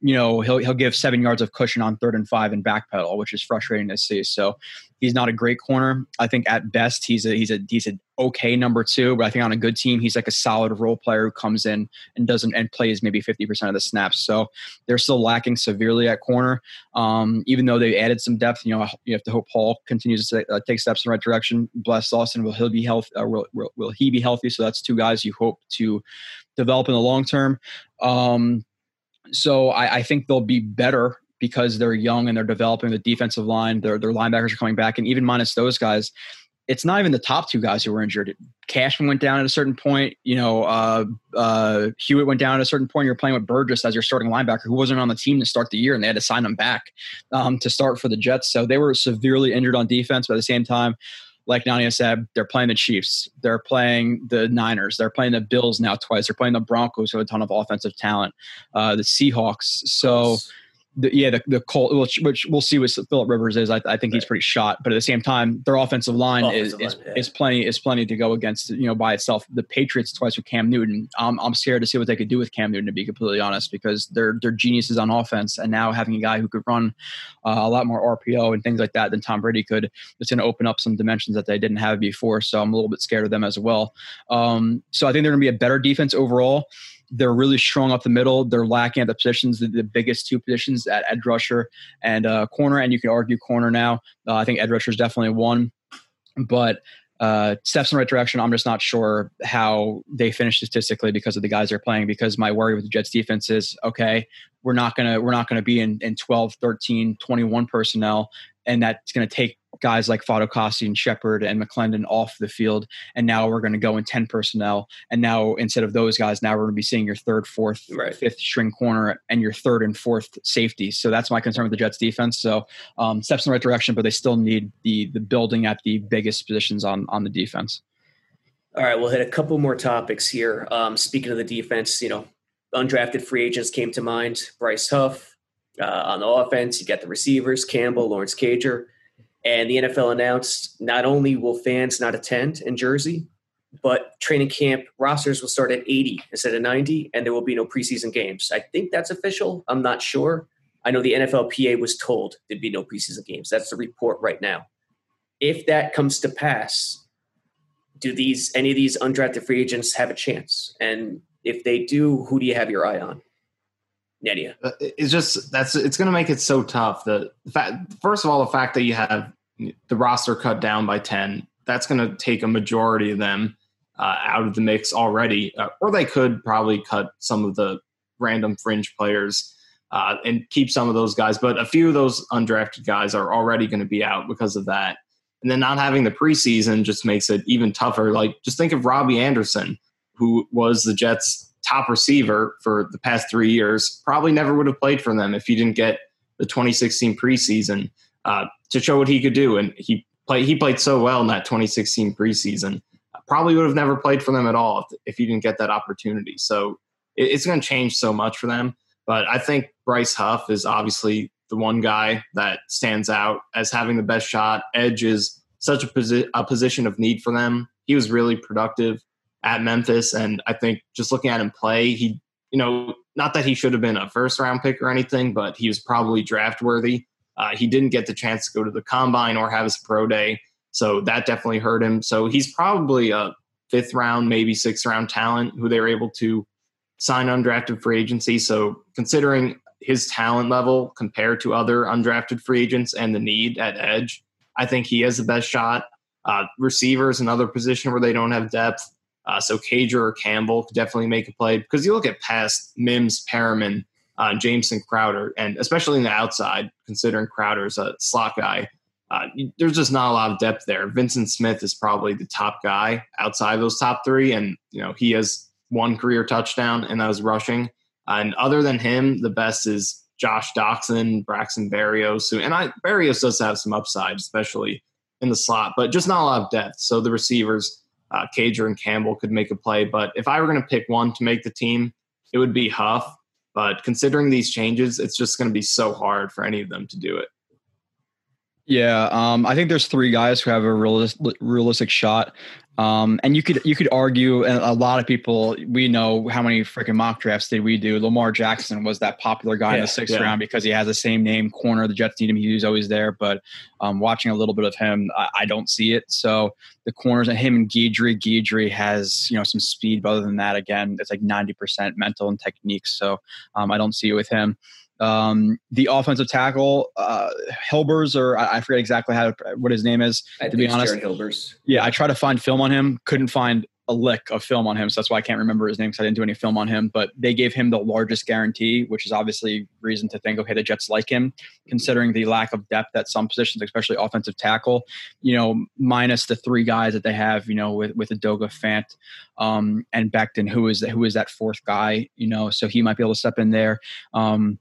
you know he'll he'll give seven yards of cushion on third and five and backpedal, which is frustrating to see. So he's not a great corner. I think at best he's a he's a he's an okay number two, but I think on a good team he's like a solid role player who comes in and doesn't and plays maybe fifty percent of the snaps. So they're still lacking severely at corner. Um, even though they added some depth, you know you have to hope Paul continues to uh, take steps in the right direction. Bless Austin, will he be healthy? Uh, will, will, will he be healthy? So that's two guys you hope to develop in the long term. Um, so I, I think they'll be better because they're young and they're developing the defensive line. Their their linebackers are coming back, and even minus those guys, it's not even the top two guys who were injured. Cashman went down at a certain point. You know, uh, uh, Hewitt went down at a certain point. You're playing with Burgess as your starting linebacker, who wasn't on the team to start the year, and they had to sign him back um, to start for the Jets. So they were severely injured on defense. But at the same time, like Nania said, they're playing the Chiefs, they're playing the Niners, they're playing the Bills now twice, they're playing the Broncos who have a ton of offensive talent, uh, the Seahawks. So the, yeah, the, the Colt, which, which we'll see what Philip Rivers is. I, I think right. he's pretty shot, but at the same time, their offensive line offensive is, line, is, yeah. is, plenty is plenty to go against. You know, by itself, the Patriots twice with Cam Newton. I'm, I'm scared to see what they could do with Cam Newton. To be completely honest, because they're they're geniuses on offense, and now having a guy who could run uh, a lot more RPO and things like that than Tom Brady could, it's going to open up some dimensions that they didn't have before. So I'm a little bit scared of them as well. Um, so I think they're going to be a better defense overall. They're really strong up the middle. They're lacking at the positions, the, the biggest two positions at edge rusher and uh, corner. And you can argue corner now. Uh, I think edge rusher is definitely one. But uh, steps in the right direction. I'm just not sure how they finish statistically because of the guys they're playing. Because my worry with the Jets defense is okay, we're not gonna we're not gonna be in, in 12, 13, 21 personnel, and that's gonna take guys like Fatukasi and Shepherd and McLendon off the field. And now we're going to go in 10 personnel. And now instead of those guys, now we're going to be seeing your third, fourth, right. fifth string corner and your third and fourth safety. So that's my concern with the Jets defense. So um, steps in the right direction, but they still need the the building at the biggest positions on on the defense. All right, we'll hit a couple more topics here. Um, speaking of the defense, you know, undrafted free agents came to mind. Bryce Huff uh, on the offense. You got the receivers: Campbell, Lawrence Cager. And the NFL announced not only will fans not attend in Jersey, but training camp rosters will start at 80 instead of 90, and there will be no preseason games. I think that's official. I'm not sure. I know the NFLPA was told there'd be no preseason games. That's the report right now. If that comes to pass, do these any of these undrafted free agents have a chance? And if they do, who do you have your eye on? Nania. Uh, it's just that's it's going to make it so tough. The fact, first of all, the fact that you have the roster cut down by ten, that's going to take a majority of them uh, out of the mix already, uh, or they could probably cut some of the random fringe players. uh, and keep some of those guys. But a few of those undrafted guys are already going to be out because of that. And then not having the preseason just makes it even tougher. Like, just think of Robbie Anderson, who was the Jets' top receiver for the past three years, probably never would have played for them if he didn't get the 2016 preseason uh, to show what he could do. And he played he played so well in that 2016 preseason. Probably would have never played for them at all if, if he didn't get that opportunity. So it, it's going to change so much for them. But I think Bryce Huff is obviously the one guy that stands out as having the best shot. Edge is such a, posi- a position of need for them. He was really productive at Memphis, and I think just looking at him play, he, you know, not that he should have been a first round pick or anything, but he was probably draft worthy. Uh, he didn't get the chance to go to the combine or have his pro day, so that definitely hurt him. So he's probably a fifth round, maybe sixth round talent who they were able to sign undrafted free agency. So considering his talent level compared to other undrafted free agents and the need at edge, I think he has the best shot. Uh, receivers, another position where they don't have depth. Uh, so Cager or Campbell could definitely make a play because you look at past Mims, Perriman, uh, Jameson Crowder, and especially in the outside, considering Crowder's a slot guy, uh, there's just not a lot of depth there. Vyncint Smith is probably the top guy outside those top three, and you know he has one career touchdown, and that was rushing. and other than him, the best is Josh Doctson, Braxton Berrios, who, and I Berrios does have some upside, especially in the slot, but just not a lot of depth. So the receivers, uh, Cager and Campbell could make a play. But if I were going to pick one to make the team, it would be Huff. But considering these changes, it's just going to be so hard for any of them to do it. Yeah, um, I think there's three guys who have a realistic, realistic shot. Um, and you could you could argue, and a lot of people we know how many freaking mock drafts did we do? Lamar Jackson was that popular guy yeah, in the sixth yeah. round because he has the same name, corner. The Jets need him; he's always there. But um, watching a little bit of him, I, I, don't see it. So the corners and him and Guidry, Guidry has you know some speed, but other than that, again, it's like ninety percent mental and technique. So um, I don't see it with him. Um, the offensive tackle, uh, Hilbers, or I, I, forget exactly how what his name is. I to be honest, Jared Hilbers. Yeah, I tried to find film on him, couldn't find a lick of film on him, so that's why I can't remember his name because I didn't do any film on him. But they gave him the largest guarantee, which is obviously reason to think, okay, the Jets like him, considering the lack of depth at some positions, especially offensive tackle. You know, minus the three guys that they have, you know, with with Edoga Fant um, and Becton, who is who is that fourth guy, you know, so he might be able to step in there. Um,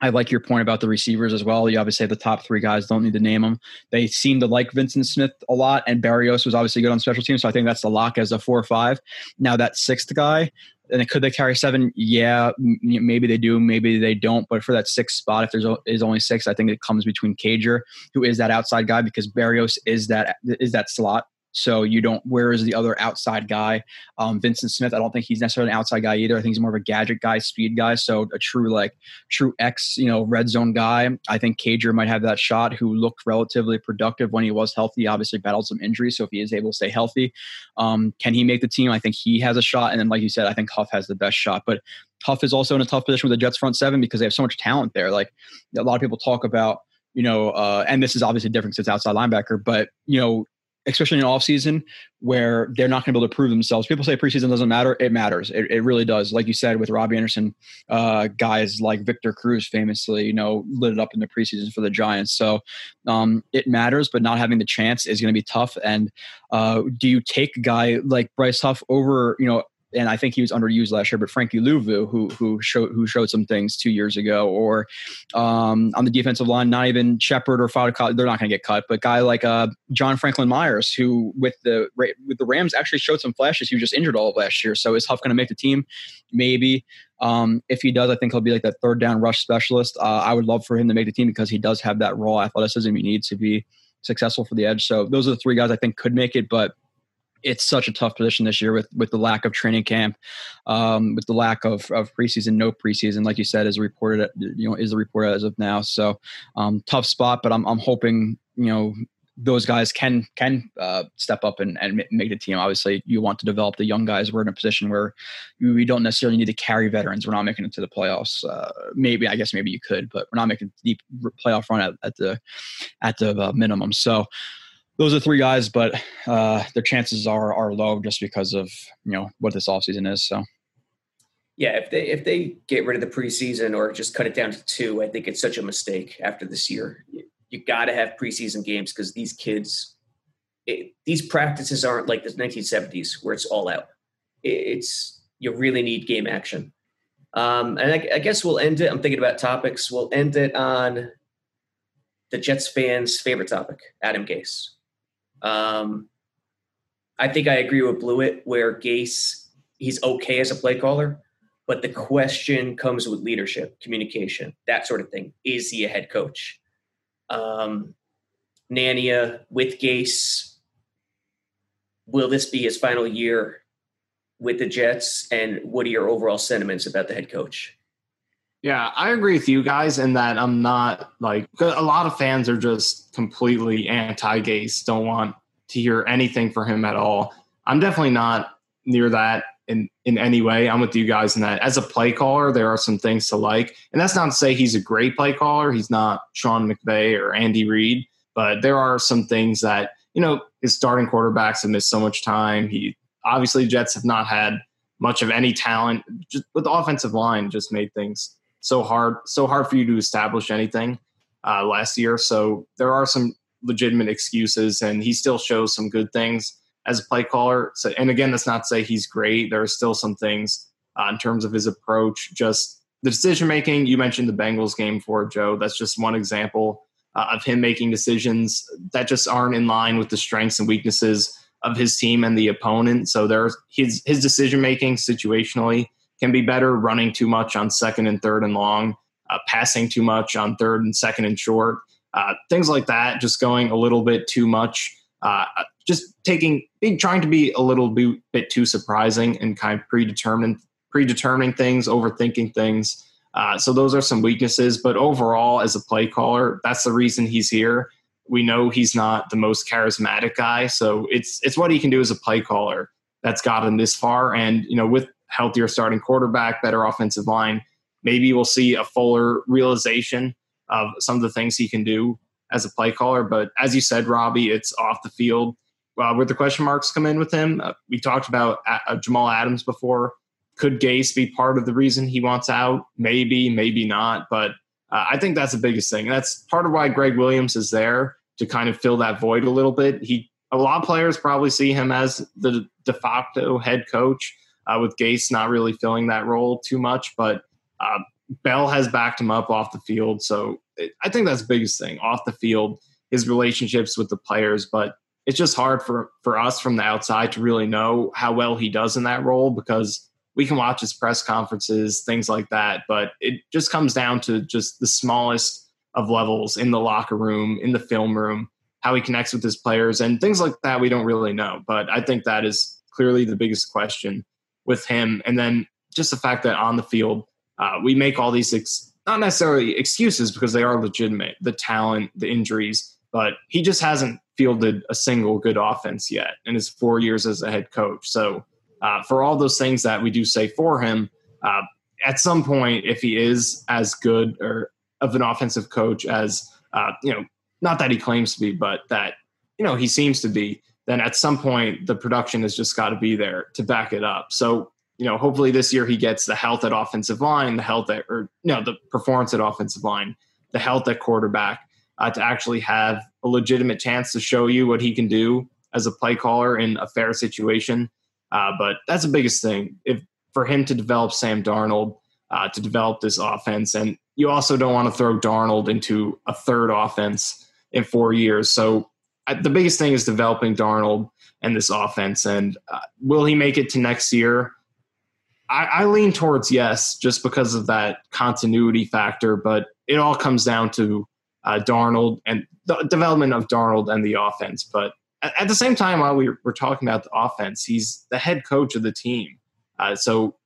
I like your point about the receivers as well. You obviously have the top three guys. Don't need to name them. They seem to like Vyncint Smith a lot, and Berrios was obviously good on special teams. So I think that's the lock as a four or five. Now that sixth guy, and could they carry seven? Yeah, maybe they do, maybe they don't. But for that sixth spot, if there's is only six, I think it comes between Cager, who is that outside guy, because Berrios is that is that slot so you don't. Where is the other outside guy? Um, Vyncint Smith. I don't think he's necessarily an outside guy either. I think he's more of a gadget guy, speed guy. So a true like true X, you know, red zone guy. I think Cager might have that shot. Who looked relatively productive when he was healthy. Obviously battled some injuries. So if he is able to stay healthy, um, can he make the team? I think he has a shot. And then like you said, I think Huff has the best shot. But Huff is also in a tough position with the Jets front seven because they have so much talent there. Like a lot of people talk about you know, uh, and this is obviously different since outside linebacker, but you know, especially in off season where they're not going to be able to prove themselves. People say preseason doesn't matter. It matters. It, it really does. Like you said with Robbie Anderson, uh, guys like Victor Cruz famously, you know, lit it up in the preseason for the Giants. So um, it matters, but not having the chance is going to be tough. And uh, do you take a guy like Bryce Huff over, you know, and I think he was underused last year. But Frankie Luvu, who who showed who showed some things two years ago, or um, on the defensive line, not even Shepherd or Fadaka, they're not going to get cut. But guy like uh, John Franklin Myers, who with the with the Rams actually showed some flashes. He was just injured all of last year, so is Huff going to make the team? Maybe. Um, if he does, I think he'll be like that third down rush specialist. Uh, I would love for him to make the team because he does have that raw athleticism he needs to be successful for the edge. So those are the three guys I think could make it, but it's such a tough position this year with with the lack of training camp, um, with the lack of, of preseason, no preseason, like you said, is reported. You know, is the report as of now. So um, tough spot, but I'm I'm hoping you know those guys can can uh, step up and, and make the team. Obviously, you want to develop the young guys. We're in a position where we don't necessarily need to carry veterans. We're not making it to the playoffs. Uh, maybe I guess maybe you could, but we're not making deep playoff run at, at the at the uh, minimum. So those are three guys, but uh, their chances are are low just because of you know what this offseason is. So. Yeah, if they if they get rid of the preseason or just cut it down to two, I think it's such a mistake after this year. You, got to have preseason games because these kids, it, these practices aren't like the 1970s where it's all out. It, it's you really need game action. Um, and I, I, guess we'll end it. I'm thinking about topics. We'll end it on the Jets fans' favorite topic, Adam Gase. Um, I think I agree with Blewett where Gase he's okay as a play caller, but the question comes with leadership, communication, that sort of thing. Is he a head coach? Um, Nania with Gase, will this be his final year with the Jets? And what are your overall sentiments about the head coach? Yeah, I agree with you guys in that I'm not like a lot of fans are just completely anti Gase, don't want to hear anything for him at all. I'm definitely not near that in in any way. I'm with you guys in that. As a play caller, there are some things to like, and that's not to say he's a great play caller. He's not Sean McVay or Andy Reid, but there are some things that you know his starting quarterbacks have missed so much time. He obviously Jets have not had much of any talent. Just with the offensive line, just made things so hard, so hard for you to establish anything uh, last year. So there are some legitimate excuses, and he still shows some good things as a play caller. So, and again, that's not to say he's great. There are still some things uh, in terms of his approach, just the decision making. You mentioned the Bengals game for Joe. That's just one example uh, of him making decisions that just aren't in line with the strengths and weaknesses of his team and the opponent. So there's his his decision making situationally can be better. Running too much on second and third and long, uh, passing too much on third and second and short, uh, things like that. Just going a little bit too much uh, just taking being trying to be a little bit, bit too surprising and kind of predetermined predetermining things overthinking things uh, so those are some weaknesses but overall as a play caller that's the reason he's here we know he's not the most charismatic guy so it's it's what he can do as a play caller that's got him this far and you know with healthier starting quarterback better offensive line maybe we'll see a fuller realization of some of the things he can do as a play caller. But as you said, Robbie, it's off the field uh, where the question marks come in with him. Uh, we talked about uh, Jamal Adams before. Could Gase be part of the reason he wants out? Maybe, maybe not. But uh, I think that's the biggest thing. And that's part of why Gregg Williams is there to kind of fill that void a little bit. He a lot of players probably see him as the de facto head coach, uh, with Gase not really filling that role too much. But uh, Bell has backed him up off the field. So I think that's the biggest thing off the field, his relationships with the players. But it's just hard for, for us from the outside to really know how well he does in that role because we can watch his press conferences, things like that. But it just comes down to just the smallest of levels in the locker room, in the film room, how he connects with his players, and things like that we don't really know. But I think that is clearly the biggest question with him. And then just the fact that on the field, uh, we make all these ex- not necessarily excuses because they are legitimate the talent the injuries but he just hasn't fielded a single good offense yet in his four years as a head coach so uh, for all those things that we do say for him uh, at some point if he is as good or of an offensive coach as uh, you know not that he claims to be but that you know he seems to be then at some point the production has just got to be there to back it up so you know, hopefully this year he gets the health at offensive line, the health at, or no, the performance at offensive line, the health at quarterback, uh, to actually have a legitimate chance to show you what he can do as a play caller in a fair situation. Uh, but that's the biggest thing. If for him to develop Sam Darnold, uh, to develop this offense, and you also don't want to throw Darnold into a third offense in four years. So the biggest thing is developing Darnold and this offense. And uh, will he make it to next year? I, I lean towards yes, just because of that continuity factor. But it all comes down to uh, Darnold and the development of Darnold and the offense. But at, at the same time, while we were talking about the offense, he's the head coach of the team. Uh, so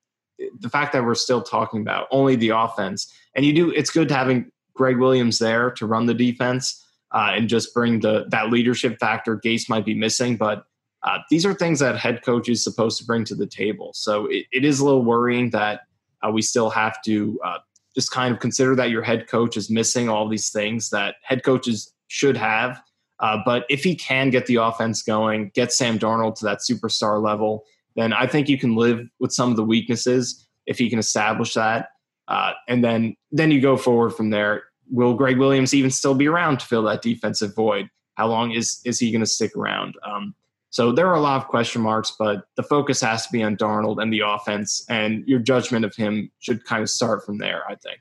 the fact that we're still talking about only the offense, and you do, it's good to having Gregg Williams there to run the defense uh, and just bring the that leadership factor Gase might be missing. But uh, these are things that head coach is supposed to bring to the table. So it, it is a little worrying that uh, we still have to uh, just kind of consider that your head coach is missing all these things that head coaches should have. Uh, but if he can get the offense going, get Sam Darnold to that superstar level, then I think you can live with some of the weaknesses. if he can establish that. Uh, and then then you go forward from there. Will Gregg Williams even still be around to fill that defensive void? How long is is he going to stick around? Um, so there are a lot of question marks, but the focus has to be on Darnold and the offense, and your judgment of him should kind of start from there. I think.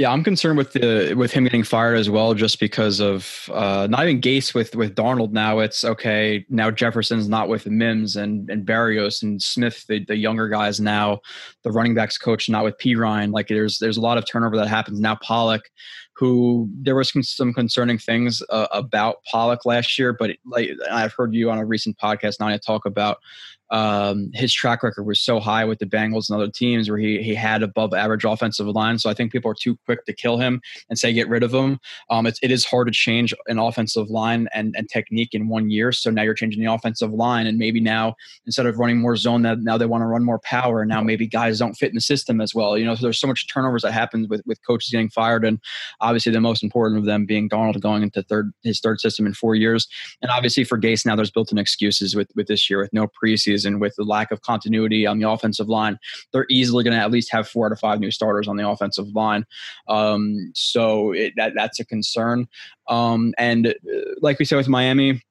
Yeah, I'm concerned with the with him getting fired as well, just because of uh, not even Gase with with Darnold. Now it's okay. Now Jefferson's not with Mims and and Berrios and Smith, the, the younger guys. Now the running backs coach not with Perine. Like there's there's a lot of turnover that happens now. Pollack, who there was some, concerning things uh, about Pollack last year, but like I've heard you on a recent podcast, Nania, talk about um, his track record was so high with the Bengals and other teams where he he had above average offensive line. So I think people are too quick to kill him and say get rid of him. Um, it's, it is hard to change an offensive line and, and technique in one year. So now you're changing the offensive line, and maybe now instead of running more zone, that now they want to run more power. And Now maybe guys don't fit in the system as well. You know, so there's so much turnovers that happens with with coaches getting fired, and obviously the most important of them being Darnold going into third his third system in four years, and obviously for Gase now there's built-in excuses with with this year with no preseason season with the lack of continuity on the offensive line, they're easily going to at least have four of five new starters on the offensive line. Um, so it, that that's a concern. Um, and uh, like we said with Miami,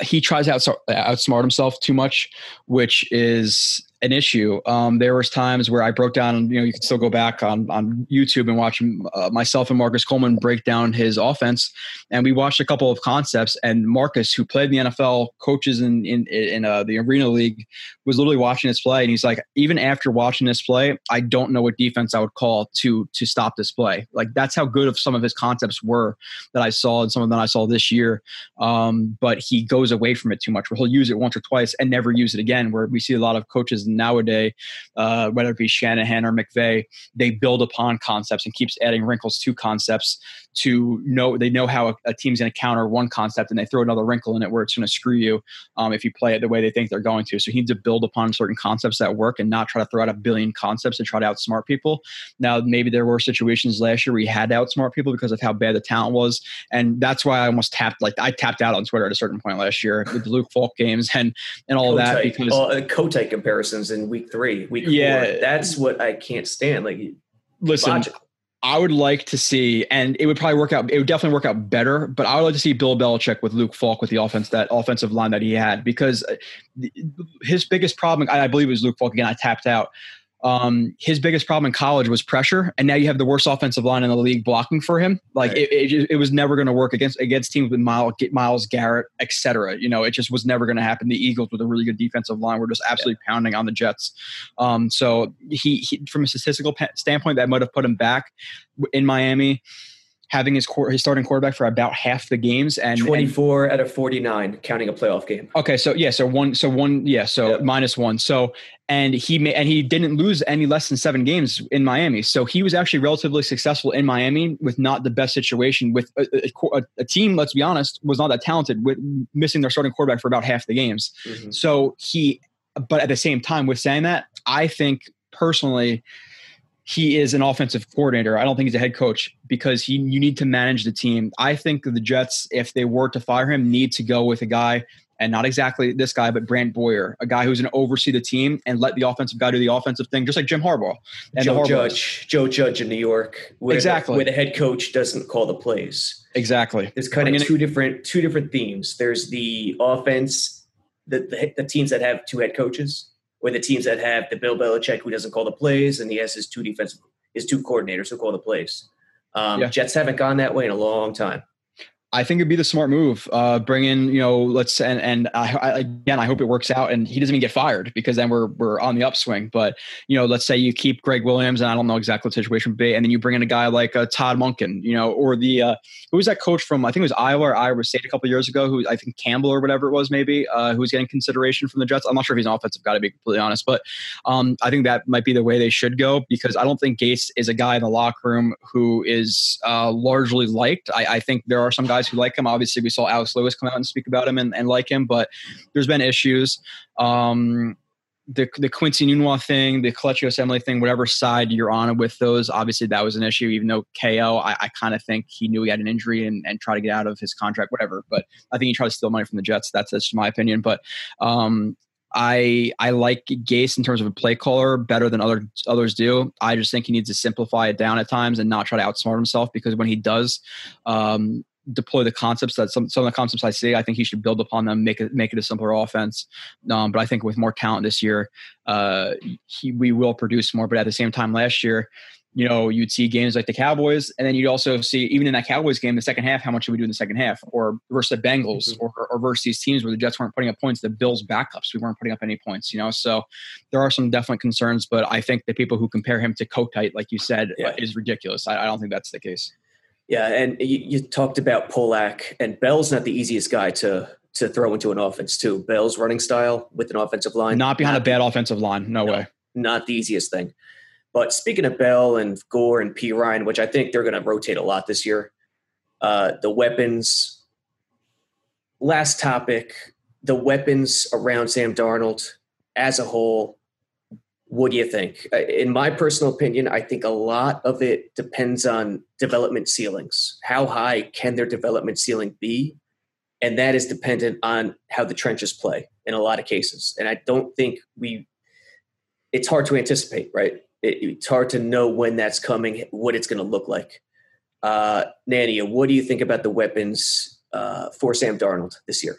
he tries to outsmart himself too much, which is an issue. Um, there was times where I broke down, you know, you can still go back on on YouTube and watch uh, myself and Marcus Coleman break down his offense, and we watched a couple of concepts. And Marcus, who played in the NFL, coaches in in in uh, the Arena League, was literally watching this play, and he's like, even after watching this play, I don't know what defense I would call to to stop this play. Like that's how good of some of his concepts were that I saw, and some of them I saw this year. Um, but he goes away from it too much, where he'll use it once or twice and never use it again. Where we see a lot of coaches nowadays, uh, whether it be Shanahan or McVay, they build upon concepts and keeps adding wrinkles to concepts to know they know how a, a team's going to counter one concept and they throw another wrinkle in it where it's going to screw you um, if you play it the way they think they're going to. So he needs to build upon certain concepts that work and not try to throw out a billion concepts and try to outsmart people. Now, maybe there were situations last year where he had to outsmart people because of how bad the talent was, and that's why I almost tapped like I tapped out on Twitter at a certain point last year with the Luke Falk games and and all that because uh, Kotite comparisons in week three, week yeah, four. That's what I can't stand. Like, listen. I would like to see, and it would probably work out. It would definitely work out better. But I would like to see Bill Belichick with Luke Falk with the offense, that offensive line that he had, because uh, his biggest problem, I believe, was Luke Falk. Again, I tapped out um, his biggest problem in college was pressure, and now you have the worst offensive line in the league blocking for him. Like right. it, it, it, was never going to work against against teams with Miles, Myles Garrett, etc. You know, it just was never going to happen. The Eagles with a really good defensive line were just absolutely yeah. pounding on the Jets. Um, so he, he, from a statistical standpoint, that might have put him back in Miami having his core, his starting quarterback for about half the games and 24 and, out of 49 counting a playoff game. Okay, so yeah, so one so one yeah, so yep. minus 1. So and he may, and he didn't lose any less than 7 games in Miami. So he was actually relatively successful in Miami with not the best situation with a, a, a team, let's be honest, was not that talented with missing their starting quarterback for about half the games. Mm-hmm. So he but at the same time with saying that, I think personally he is an offensive coordinator. I don't think he's a head coach because he you need to manage the team. I think the Jets, if they were to fire him, need to go with a guy and not exactly this guy, but Brant Boyer, a guy who's going to oversee the team and let the offensive guy do the offensive thing, just like Jim Harbaugh and Joe Judge, Joe Judge in New York, where exactly the, where the head coach doesn't call the plays. Exactly. There's kind of two different two different themes. There's the offense, the, the the teams that have two head coaches, or the teams that have the Bill Belichick who doesn't call the plays and he has his two defensive his two coordinators who call the plays. Um, yeah. Jets haven't gone that way in a long time. I think it'd be the smart move. Uh, bring in, you know, let's and and I, I, again, I hope it works out and he doesn't even get fired because then we're we're on the upswing. But you know, let's say you keep Gregg Williams and I don't know exactly what the situation would be, and then you bring in a guy like uh, Todd Monken, you know, or the uh, who was that coach from? I think it was Iowa or Iowa State a couple years ago, who I think Campbell or whatever it was, maybe, uh, who was getting consideration from the Jets. I'm not sure if he's an offensive guy to be completely honest, but um, I think that might be the way they should go because I don't think Gase is a guy in the locker room who is uh, largely liked. I, I think there are some guys who like him, obviously we saw Alex Lewis come out and speak about him and, and like him, but there's been issues. Um, the the Quincy Enunwa thing, the Kelechi Osemele thing, whatever side you're on with those, obviously that was an issue. Even though KO, I, I kind of think he knew he had an injury and, and tried to get out of his contract, whatever. But I think he tried to steal money from the Jets. That's just my opinion. But um, I I like Gase in terms of a play caller better than other others do. I just think he needs to simplify it down at times and not try to outsmart himself because when he does um, deploy the concepts that some some of the concepts I see, I think he should build upon them, make it make it a simpler offense. Um, but I think with more talent this year, uh, he, we will produce more. But at the same time, last year you know, you'd see games like the Cowboys, and then you'd also see even in that Cowboys game, the second half, how much did we do in the second half, or versus the Bengals, mm-hmm. or, or versus these teams where the Jets weren't putting up points, the Bills backups, we weren't putting up any points, you know. So there are some definite concerns, but I think the people who compare him to Kotite, like you said, yeah. is ridiculous. I, I, don't think that's the case. Yeah, and you, you talked about Pollack, and Bell's not the easiest guy to to throw into an offense too. Bell's running style with an offensive line, not behind not a bad offensive line, no, no way, not the easiest thing. But speaking of Bell and Gore and Perine, which I think they're going to rotate a lot this year, uh, the weapons. Last topic: the weapons around Sam Darnold as a whole. What do you think? Uh, in my personal opinion, I think a lot of it depends on development ceilings. How high can their development ceiling be? And that is dependent on how the trenches play in a lot of cases. And I don't think we, it's hard to anticipate, right? it, it's hard to know when that's coming, what it's going to look like. Uh, Nania, what do you think about the weapons uh, for Sam Darnold this year?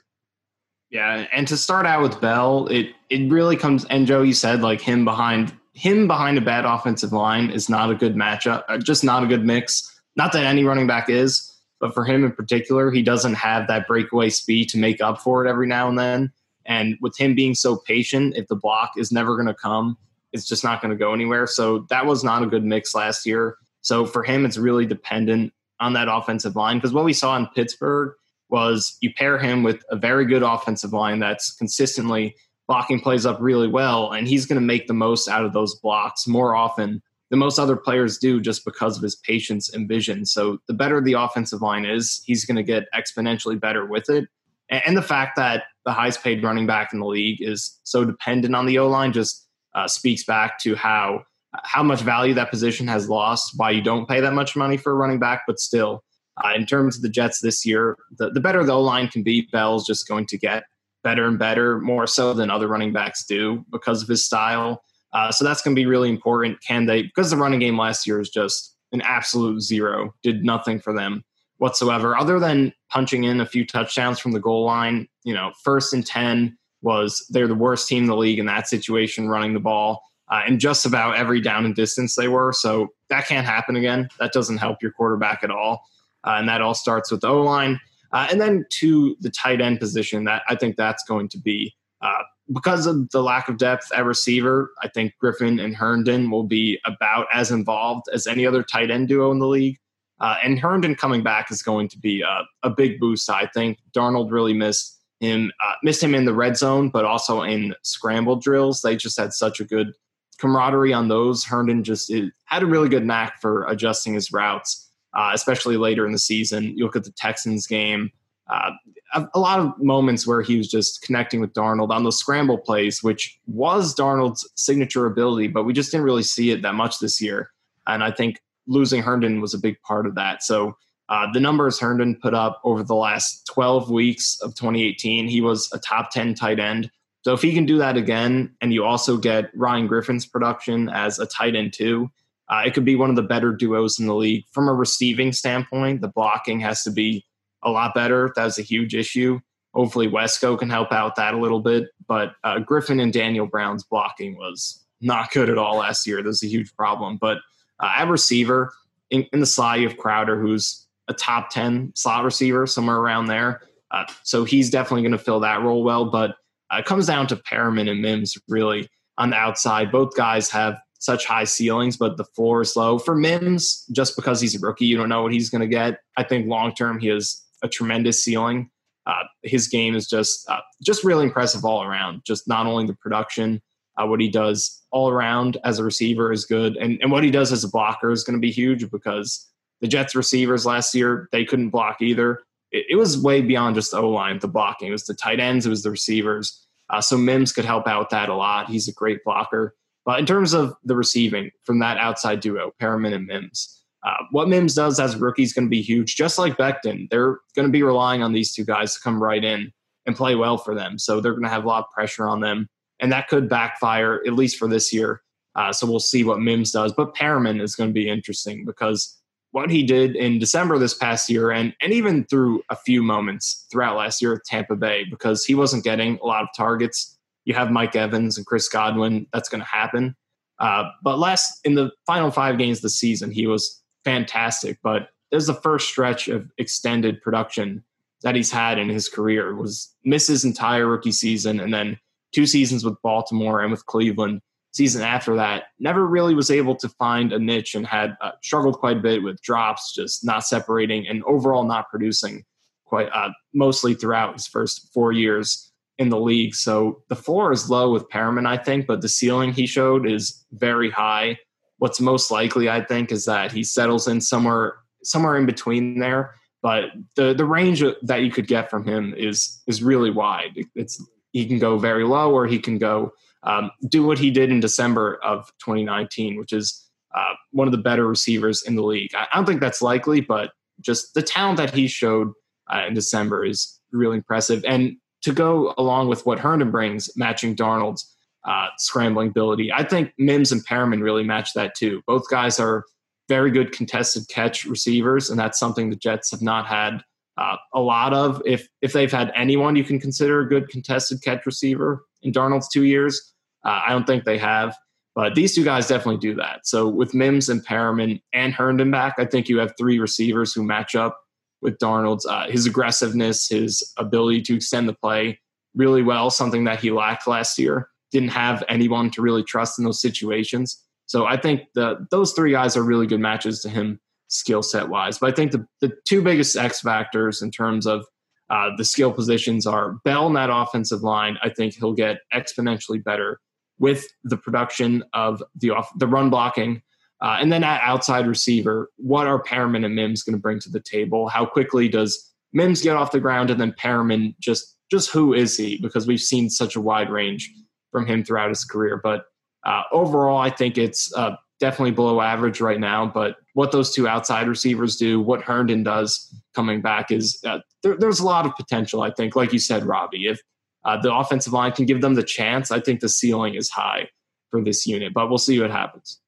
Yeah, and to start out with Bell, it it really comes. And Joe, you said like him behind him behind a bad offensive line is not a good matchup, uh, just not a good mix. Not that any running back is, but for him in particular, he doesn't have that breakaway speed to make up for it every now and then. And with him being so patient, if the block is never going to come, it's just not going to go anywhere. So that was not a good mix last year. So for him, it's really dependent on that offensive line because what we saw in Pittsburgh was you pair him with a very good offensive line that's consistently blocking plays up really well, and he's going to make the most out of those blocks more often than most other players do just because of his patience and vision. So the better the offensive line is, he's going to get exponentially better with it. And the fact that the highest paid running back in the league is so dependent on the O line just uh, speaks back to how how much value that position has lost. Why you don't pay that much money for a running back, but still, uh, in terms of the Jets this year, the, the better the O line can be, Bell's just going to get better and better, more so than other running backs do because of his style. Uh, so that's going to be really important. Can they? Because the running game last year is just an absolute zero. Did nothing for them whatsoever, other than punching in a few touchdowns from the goal line. You know, first and ten was they're the worst team in the league in that situation, running the ball. Uh, and just about every down and distance they were. So that can't happen again. That doesn't help your quarterback at all. Uh, and that all starts with the O line. Uh, and then to the tight end position, that I think that's going to be uh, because of the lack of depth at receiver. I think Griffin and Herndon will be about as involved as any other tight end duo in the league. Uh, and Herndon coming back is going to be a, a big boost. I think Darnold really missed him uh, missed him in the red zone, but also in scramble drills. They just had such a good camaraderie on those. Herndon just it, had a really good knack for adjusting his routes, uh, especially later in the season. You look at the Texans game. Uh, a, a, lot of moments where he was just connecting with Darnold on those scramble plays, which was Darnold's signature ability, but we just didn't really see it that much this year. And I think losing Herndon was a big part of that. So uh, the numbers Herndon put up over the last 12 weeks of 2018, he was a top 10 tight end. So if he can do that again, and you also get Ryan Griffin's production as a tight end too, uh, it could be one of the better duos in the league. From a receiving standpoint, the blocking has to be a lot better. That was a huge issue. Hopefully, Wesco can help out that a little bit. But uh, Griffin and Daniel Brown's blocking was not good at all last year. That's a huge problem. But uh, at receiver, in, in the slot, you have Crowder, who's a top 10 slot receiver, somewhere around there. Uh, so he's definitely going to fill that role well. But uh, it comes down to Perriman and Mims really on the outside. Both guys have such high ceilings, but the floor is low. For Mims, just because he's a rookie, you don't know what he's going to get. I think long term, he has a tremendous ceiling. Uh, his game is just uh, just really impressive all around. Just not only the production, uh, what he does all around as a receiver is good, and, and what he does as a blocker is going to be huge because the Jets receivers last year, they couldn't block either. It, it was way beyond just the O line, the blocking. It was the tight ends, it was the receivers. Uh, so Mims could help out with that a lot. He's a great blocker. But in terms of the receiving from that outside duo, Perriman and Mims, uh, what Mims does as a rookie is going to be huge. Just like Becton, they're going to be relying on these two guys to come right in and play well for them. So they're going to have a lot of pressure on them. and that could backfire at least for this year. Uh, so we'll see what Mims does. But Perriman is going to be interesting because what he did in December this past year, and and even through a few moments throughout last year at Tampa Bay, because he wasn't getting a lot of targets. You have Mike Evans and Chris Godwin. That's going to happen. Uh, but last in the final five games of the season, he was fantastic. But there's the first stretch of extended production that he's had in his career. Was miss his entire rookie season, and then two seasons with Baltimore and with Cleveland. Season after that, never really was able to find a niche and had uh, struggled quite a bit with drops, just not separating and overall not producing quite uh, mostly throughout his first four years in the league. So the floor is low with Perriman, I think, but the ceiling he showed is very high. What's most likely, I think, is that he settles in somewhere somewhere in between there. But the the range that you could get from him is is really wide. It's he can go very low, or he can go um, do what he did in December of 2019, which is uh, one of the better receivers in the league. I, I, don't think that's likely, but just the talent that he showed uh, in December is really impressive. And to go along with what Herndon brings, matching Darnold's uh, scrambling ability, I think Mims and Perriman really match that too. Both guys are very good contested catch receivers, and that's something the Jets have not had uh, a lot of. If if they've had anyone you can consider a good contested catch receiver in Darnold's two years, uh, I don't think they have. But these two guys definitely do that. So with Mims and Perriman and Herndon back, I think you have three receivers who match up with Darnold's uh, his aggressiveness, his ability to extend the play really well, something that he lacked last year. Didn't have anyone to really trust in those situations. So I think the those three guys are really good matches to him skill set wise. But I think the, the two biggest X factors in terms of uh, the skill positions are Bell in that offensive line. I think he'll get exponentially better with the production of the off the run blocking. Uh, and then at outside receiver, what are Perriman and Mims going to bring to the table? How quickly does Mims get off the ground, and then Perriman just just who is he? Because we've seen such a wide range from him throughout his career. But uh, overall, I think it's uh, definitely below average right now. But what those two outside receivers do, what Herndon does coming back, is uh, there, there's a lot of potential. I think, like you said, Robbie, if uh, the offensive line can give them the chance, I think the ceiling is high for this unit. But we'll see what happens.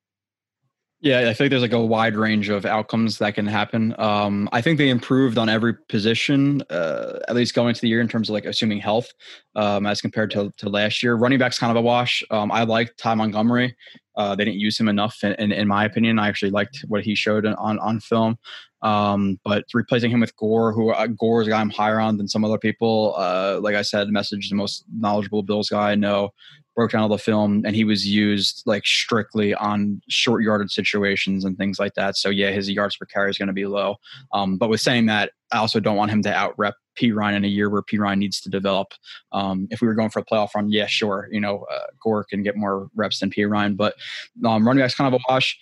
Yeah, I think there's like a wide range of outcomes that can happen. Um, I think they improved on every position, uh, at least going into the year in terms of like assuming health, um, as compared to, to last year. Running back's kind of a wash. Um, I like Ty Montgomery. Uh, they didn't use him enough, in, in, in, my opinion. I actually liked what he showed on on film. Um, but replacing him with Gore, who uh, Gore is a guy I'm higher on than some other people. Uh, like I said, message the most knowledgeable Bills guy I know broke down all the film and he was used like strictly on short yarded situations and things like that. So yeah, his yards per carry is going to be low. Um, but with saying that, I also don't want him to out rep Perine in a year where Perine needs to develop. Um, if we were going for a playoff run, yeah, sure, you know, uh, Gore can get more reps than Perine, but um, running back's kind of a wash.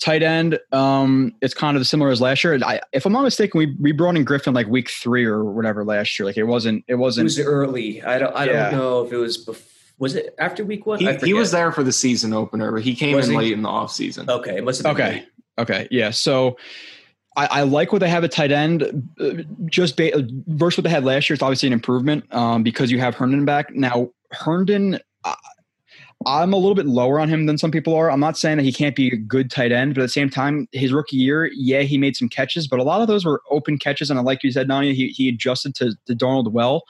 Tight end, um, it's kind of similar as last year. I, if I'm not mistaken, we we brought in Griffin like week three or whatever last year. Like it wasn't, it wasn't. It was early. I don't, I yeah. don't know if it was before was it after week one? He, he was there for the season opener, but he came was in he? late in the off season. Okay, it must have okay. Late. Okay, yeah. So I, I, like what they have at tight end. Just ba- versus what they had last year, it's obviously an improvement um, because you have Herndon back now. Herndon. Uh, I'm a little bit lower on him than some people are. I'm not saying that he can't be a good tight end, but at the same time, his rookie year, yeah, he made some catches, but a lot of those were open catches. And I like you said, Nania, he, he adjusted to, to Darnold well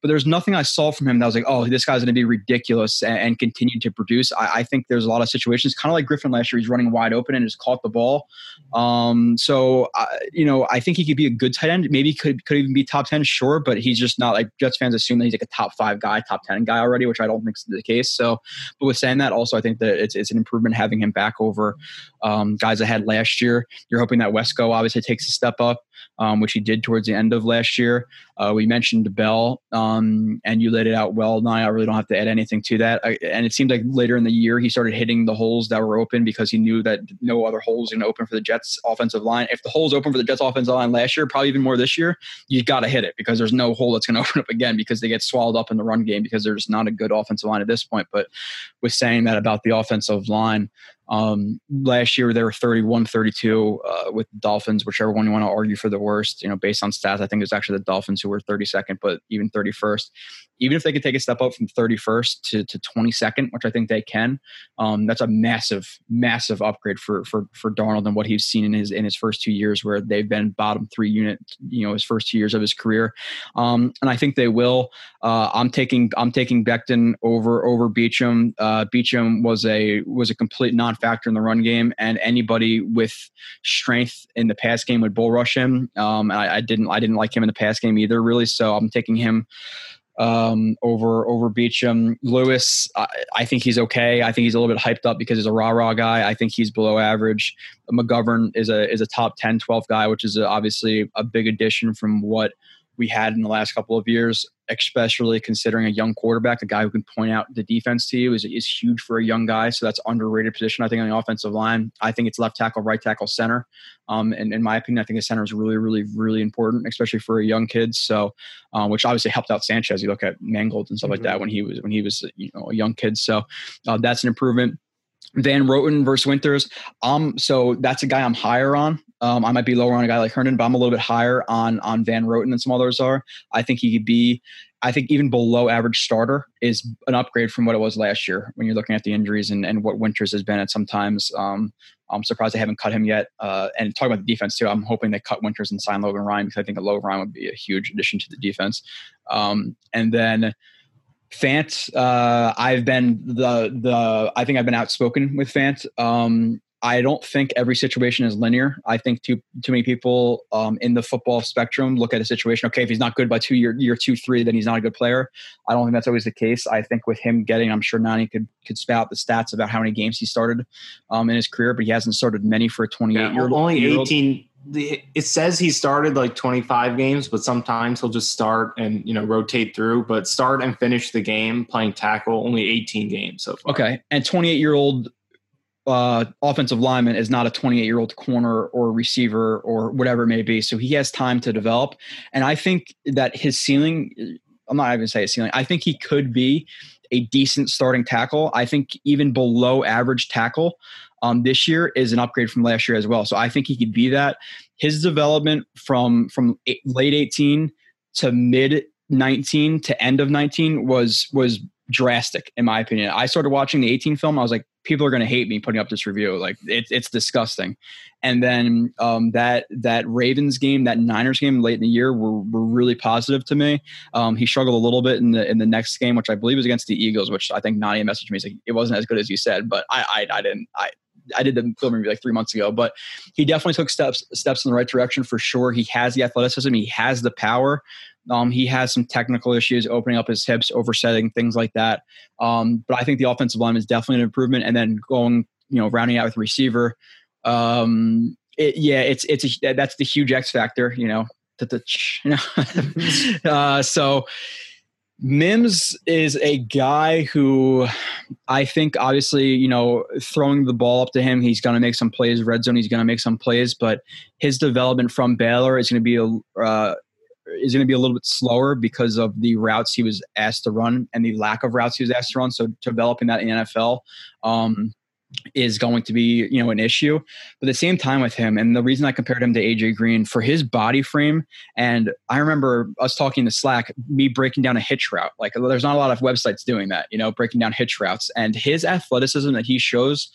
but there's nothing I saw from him that was like, oh, this guy's going to be ridiculous and, and, continue to produce. I, I, think there's a lot of situations, kind of like Griffin last year, he's running wide open and just caught the ball. Um, so, you know, I think he could be a good tight end. Maybe could could even be top 10, sure, but he's just not like Jets fans assume that he's like a top five guy, top 10 guy already, which I don't think is the case. So, but with saying that, also, I think that it's, it's an improvement having him back over um, guys I had last year. You're hoping that Wesco obviously takes a step up um, which he did towards the end of last year. Uh, we mentioned Bell, um, and you laid it out well. Now I really don't have to add anything to that. I, and it seemed like later in the year he started hitting the holes that were open because he knew that no other holes going to open for the Jets offensive line. If the holes open for the Jets offensive line last year, probably even more this year, you got to hit it because there's no hole that's going to open up again because they get swallowed up in the run game because there's not a good offensive line at this point. But with saying that about the offensive line, Um, last year they were 31, 32 uh, with Dolphins, whichever one you want to argue for the worst. You know, based on stats, I think it was actually the Dolphins who were 32nd, but even 31st. Even if they could take a step up from 31st to, to 22nd, which I think they can, um, that's a massive, massive upgrade for for for Darnold and what he's seen in his in his first two years, where they've been bottom three unit. You know, his first two years of his career, um, and I think they will. Uh, I'm taking I'm taking Becton over over Beachum. Uh, Beachum was a was a complete non-factor in the run game, and anybody with strength in the pass game would bull rush him. Um, I, I didn't I didn't like him in the pass game either, really. So I'm taking him um, over over Beachum. Lewis, I, I, think he's okay. I think he's a little bit hyped up because he's a rah rah guy. I think he's below average. McGovern is a is a top 10, 12 guy, which is a, obviously a big addition from what we had in the last couple of years, especially considering a young quarterback, a guy who can point out the defense to you is, is huge for a young guy. So that's underrated position, I think, on the offensive line. I think it's left tackle, right tackle, center. Um, and in my opinion, I think the center is really, really, really important, especially for a young kid. So, um, which obviously helped out Sanchez. You look at Mangold and stuff mm-hmm. like that when he was when he was you know a young kid. So uh, that's an improvement. Van Roten versus Winters. Um, so that's a guy I'm higher on. Um, I might be lower on a guy like Herndon, but I'm a little bit higher on on Van Roten than some others are. I think he could be, I think even below average starter is an upgrade from what it was last year when you're looking at the injuries and, and what Winters has been at sometimes. Um, I'm surprised they haven't cut him yet. Uh, and talking about the defense too, I'm hoping they cut Winters and sign Logan Ryan because I think a Logan Ryan would be a huge addition to the defense. Um, and then Fant, uh, I've been the the I think I've been outspoken with Fant. Um, I don't think every situation is linear. I think too too many people um, in the football spectrum look at a situation. Okay, if he's not good by two year year two three, then he's not a good player. I don't think that's always the case. I think with him getting, I'm sure Nani could could spout the stats about how many games he started um, in his career, but he hasn't started many for a 28 yeah, year old. Only 18 it says he started like 25 games, but sometimes he'll just start and you know rotate through. But start and finish the game playing tackle only 18 games so far. Okay, and 28 year old uh, offensive lineman is not a 28 year old corner or receiver or whatever it may be. So he has time to develop, and I think that his ceiling. I'm not even say his ceiling. I think he could be a decent starting tackle. I think even below average tackle um, this year is an upgrade from last year as well. So I think he could be that. His development from from late 18 to mid 19 to end of 19 was was drastic in my opinion. I started watching the 18 film. I was like, people are going to hate me putting up this review. Like it, it's disgusting. And then um, that that Ravens game, that Niners game late in the year were, were really positive to me. Um, he struggled a little bit in the in the next game, which I believe was against the Eagles, which I think Nania messaged me. Like, it wasn't as good as you said, but I I, I didn't I I did the film review like three months ago, but he definitely took steps steps in the right direction for sure. He has the athleticism, he has the power. Um, he has some technical issues opening up his hips, oversetting things like that. Um, but I think the offensive line is definitely an improvement. And then going, you know, rounding out with receiver. Um, it, yeah, it's it's a, that's the huge X factor. You know, uh, so Mims is a guy who I think obviously, you know, throwing the ball up to him, he's going to make some plays. Red zone, he's going to make some plays, but his development from Baylor is going to be a uh, is going to be a little bit slower because of the routes he was asked to run and the lack of routes he was asked to run. So developing that in NFL, um, is going to be you know an issue. But at the same time with him and the reason i compared him to aj green for his body frame and i remember us talking to slack me breaking down a hitch route. Like there's not a lot of websites doing that you know breaking down hitch routes. And his athleticism that he shows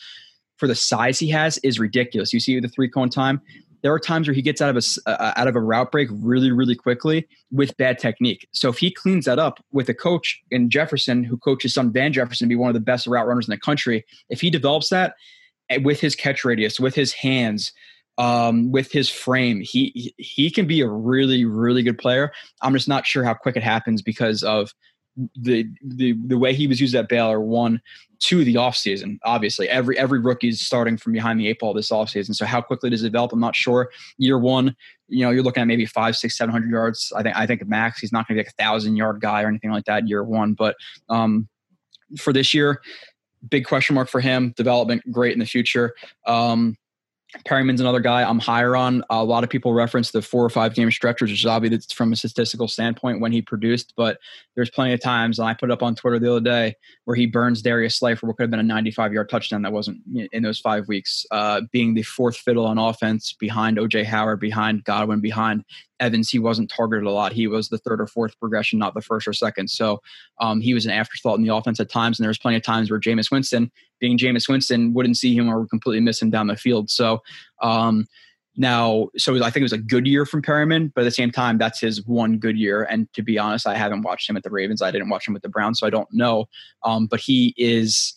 for the size he has is ridiculous. You see the three cone time there are times where he gets out of a uh, out of a route break really really quickly with bad technique. So if he cleans that up with a coach in Jefferson who coaches son Van Jefferson to be one of the best route runners in the country, if he develops that eh, with his catch radius, with his hands, um, with his frame, he he can be a really really good player. I'm just not sure how quick it happens because of the the the way he was used at Baylor. One, to the offseason. Obviously, every every rookie is starting from behind the eight ball this offseason. So how quickly does it develop? I'm not sure. Year one, you know, you're looking at maybe five, six, seven hundred yards. I think I think max he's not going to be like a thousand yard guy or anything like that year one. But um, for this year, big question mark for him. Development great in the future. Um, Perriman's another guy I'm higher on. A lot of people reference the four or five game stretch, which is obvious from a statistical standpoint when he produced, but there's plenty of times, and I put up on Twitter the other day, where he burns Darius Slay for what could have been a 95 yard touchdown that wasn't in those five weeks, uh, being the fourth fiddle on offense behind OJ Howard, behind Godwin, behind Evans. He wasn't targeted a lot. He was the third or fourth progression, not the first or second. So um, he was an afterthought in the offense at times, and there was plenty of times where Jameis Winston being Jameis Winston, wouldn't see him or completely miss him down the field. So um, now, so I think it was a good year from Perriman, but at the same time, that's his one good year. And to be honest, I haven't watched him at the Ravens. I didn't watch him with the Browns, so I don't know. Um, but he is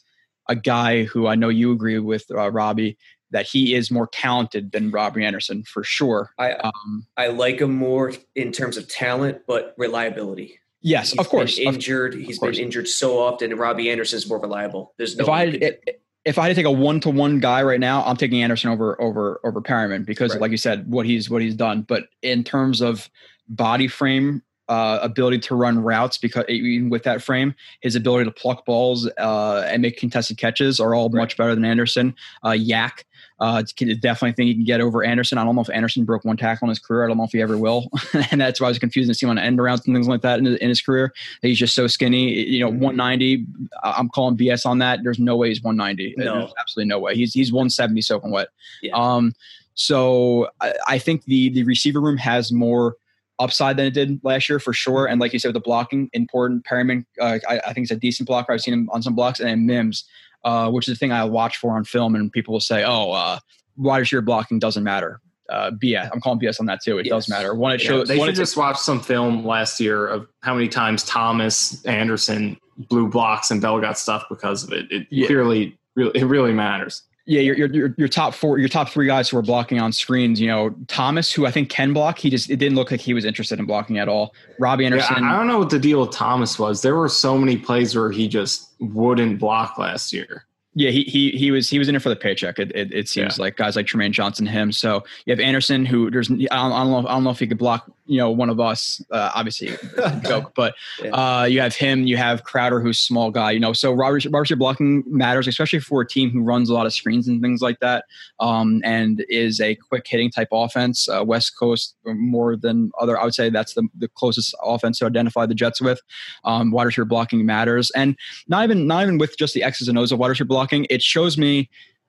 a guy who I know you agree with, uh, Robbie, that he is more talented than Robby Anderson for sure. I um, I like him more in terms of talent, but reliability. Yes, he's of course. injured. Of, He's of course. been injured so often, and Robbie is more reliable. There's no. If I had, if I had to take a one to one guy right now, I'm taking Anderson over over over Perriman because, right. like you said, what he's what he's done. But in terms of body frame, uh, ability to run routes, because even with that frame, his ability to pluck balls uh, and make contested catches are all right. much better than Anderson. Uh, YAC uh, definitely think he can get over Anderson. I don't know if Anderson broke one tackle in his career. I don't know if he ever will, and that's why I was confused to see him on end arounds and things like that in his, in his career. He's just so skinny. You know, 190. I'm calling BS on that. There's no way he's 190. No. There's absolutely no way. He's he's 170 soaking wet. Yeah. Um, so I, I think the the receiver room has more upside than it did last year for sure. And like you said, with the blocking, important. Perriman, uh, I, I, think he's a decent blocker. I've seen him on some blocks, and then Mims uh, which is the thing I watch for on film. And people will say, "Oh, uh, wide receiver blocking doesn't matter." Uh, BS. I'm calling BS on that too. It yes. does matter. When it shows, they should just watch some film last year of how many times Thomas Anderson blew blocks and Bell got stuff because of it. It yeah. clearly, really, it really matters. Yeah, your, your your top four, your top three guys who are blocking on screens. You know, Thomas, who I think can block. He just it didn't look like he was interested in blocking at all. Robby Anderson. Yeah, I don't know what the deal with Thomas was. There were so many plays where he just wouldn't block last year. Yeah, he he he was he was in it for the paycheck. It it, it seems yeah. like guys like Trumaine Johnson, him. So you have Anderson, who there's I don't, I don't know I don't know if he could block you know one of us. Uh, obviously, joke, but uh, you have him. You have Crowder, who's small guy. You know, so Robert Robert blocking matters, especially for a team who runs a lot of screens and things like that, um, and is a quick hitting type offense. Uh, West Coast more than other. I would say that's the the closest offense to identify the Jets with. Um, wide receiver blocking matters, and not even not even with just the X's and O's of wide receiver blocking blocking, it shows me.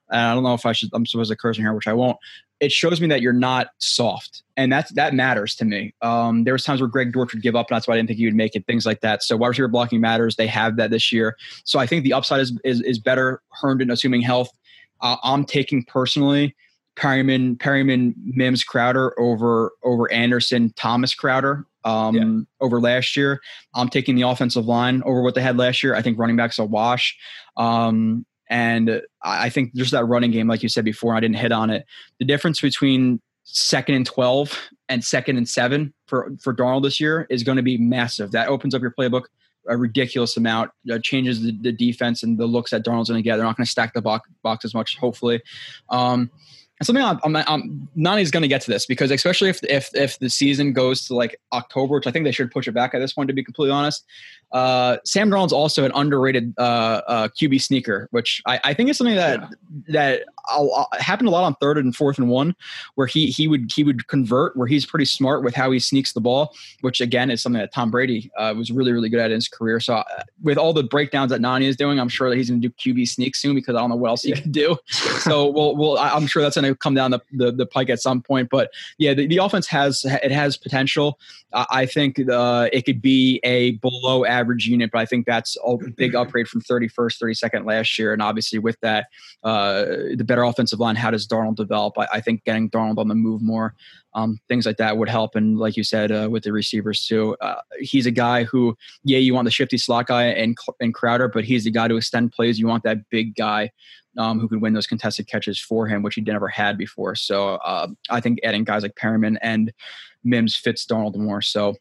I don't know if I should. I'm supposed to curse in here, which I won't. It shows me that you're not soft, and that that matters to me. Um, there was times where Greg Dortch would give up, and that's why I didn't think he would make it. Things like that. So wide receiver blocking matters. They have that this year. So I think the upside is is, is better. Herndon, assuming health. Uh, I'm taking personally Perriman, Perriman, Mims, Crowder over over Anderson, Thomas Crowder um, yeah. over last year. I'm taking the offensive line over what they had last year. I think running backs a wash. Um, and I think just that running game, like you said before, I didn't hit on it. The difference between second and 12 and second and seven for, for Darnold this year is going to be massive. That opens up your playbook a ridiculous amount, uh, changes the, the, defense and the looks that Darnold's going to get. They're not going to stack the box, box as much, hopefully. Um, something I'm, I'm, I'm Nani's going to get to this because especially if if if the season goes to like October, which I think they should push it back at this point, to be completely honest. Uh, Sam Darnold's also an underrated uh, uh, QB sneaker, which I, I think is something that yeah. that happened a lot on third and fourth and one, where he he would he would convert, where he's pretty smart with how he sneaks the ball, which again is something that Tom Brady uh, was really really good at in his career. So uh, with all the breakdowns that Nani is doing, I'm sure that he's going to do QB sneak soon because I don't know what else he can do. so we'll, we'll I'm sure that's going to come down the, the, the pike at some point. But yeah, the, the offense has it has potential. I think uh, it could be a below average unit, but I think that's a big upgrade from 31st, 32nd last year. And obviously, with that, uh, the better offensive line, how does Darnold develop? I, I think getting Darnold on the move more, um, things like that would help. And like you said, uh, with the receivers too, uh, he's a guy who, yeah, you want the shifty slot guy and, and Crowder, but he's the guy to extend plays. You want that big guy um, who could win those contested catches for him, which he never had before. So uh, I think adding guys like Perriman and Mims fits Darnold more. So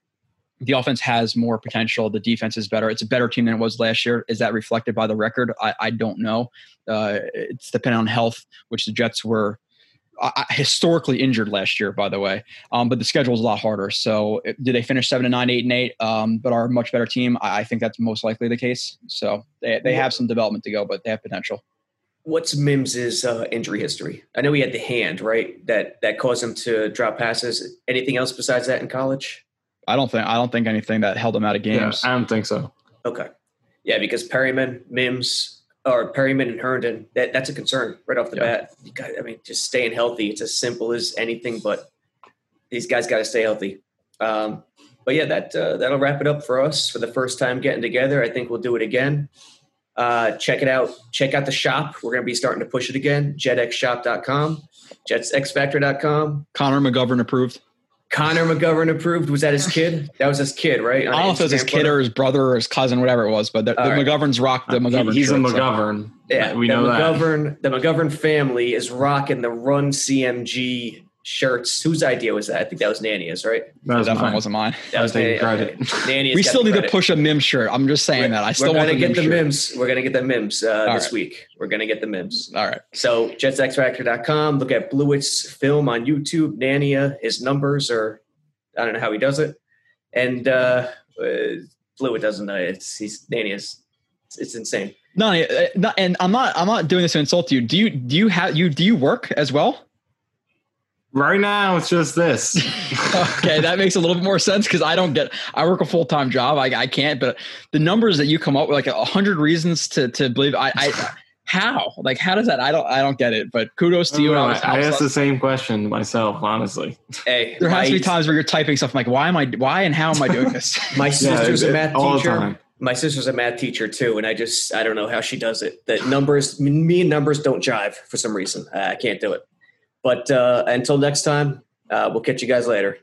the offense has more potential. The defense is better. It's a better team than it was last year. Is that reflected by the record? I, I don't know. Uh, it's dependent on health, which the Jets were uh, historically injured last year, by the way. Um, but the schedule is a lot harder. So it, did they finish seven and nine, eight and eight, um, but are a much better team? I, I, think that's most likely the case. So they, they have some development to go, but they have potential. what's Mims's uh, injury history? I know he had the hand, right? That that caused him to drop passes. Anything else besides that in college? I don't think I don't think anything that held him out of games. Yeah, I don't think so. Okay. Yeah, because Perriman, Mims, or Perriman and Herndon, that, that's a concern right off the yeah. bat. You got, I mean, just staying healthy. It's as simple as anything, but these guys got to stay healthy. Um, but yeah, that uh, that'll wrap it up for us for the first time getting together. I think we'll do it again. Uh, check it out. Check out the shop. We're going to be starting to push it again. JetXShop.com, JetsXFactor.com. Connor McGovern approved. Connor McGovern approved. Was that his kid? That was his kid, right? I don't know if it was his kid or his brother or his cousin, whatever it was. But the, the right. McGoverns rock the uh, McGovern. He, he's shirt, a McGovern. So. Yeah, we know McGovern, that. The McGovern family is rocking the Run CMG shirts. Whose idea was that? I think that was Nania's, right? That, was definitely wasn't mine. That was taking credit. Okay. we still need to push a Mim shirt. I'm just saying we're, that. I still want to get the Mims. We're gonna get the Mims uh, this right. week. We're gonna get the Mims. All right. So jetsxfactor.com. Look at Blewett's film on YouTube. Nania. His numbers are. I don't know how he does it, and uh, uh Blewett doesn't know. It's he's Nania's. It's, it's insane. No, uh, and I'm not. I'm not doing this to insult you. Do you? Do you have you? Do you work as well? Right now, it's just this. okay, that makes a little bit more sense because I don't get. I work a full time job. I, I can't. But the numbers that you come up with, like a hundred reasons to to believe. I, I how like how does that? I don't I don't get it. But kudos to you. I, I asked the same question myself. Honestly, hey, there has to be times where you're typing stuff. I'm like, why am I? Why and how am I doing this? my sister's yeah, a math teacher. My sister's a math teacher too, and I just I don't know how she does it. That numbers, me and numbers don't jive for some reason. I can't do it. But uh, until next time, uh, we'll catch you guys later.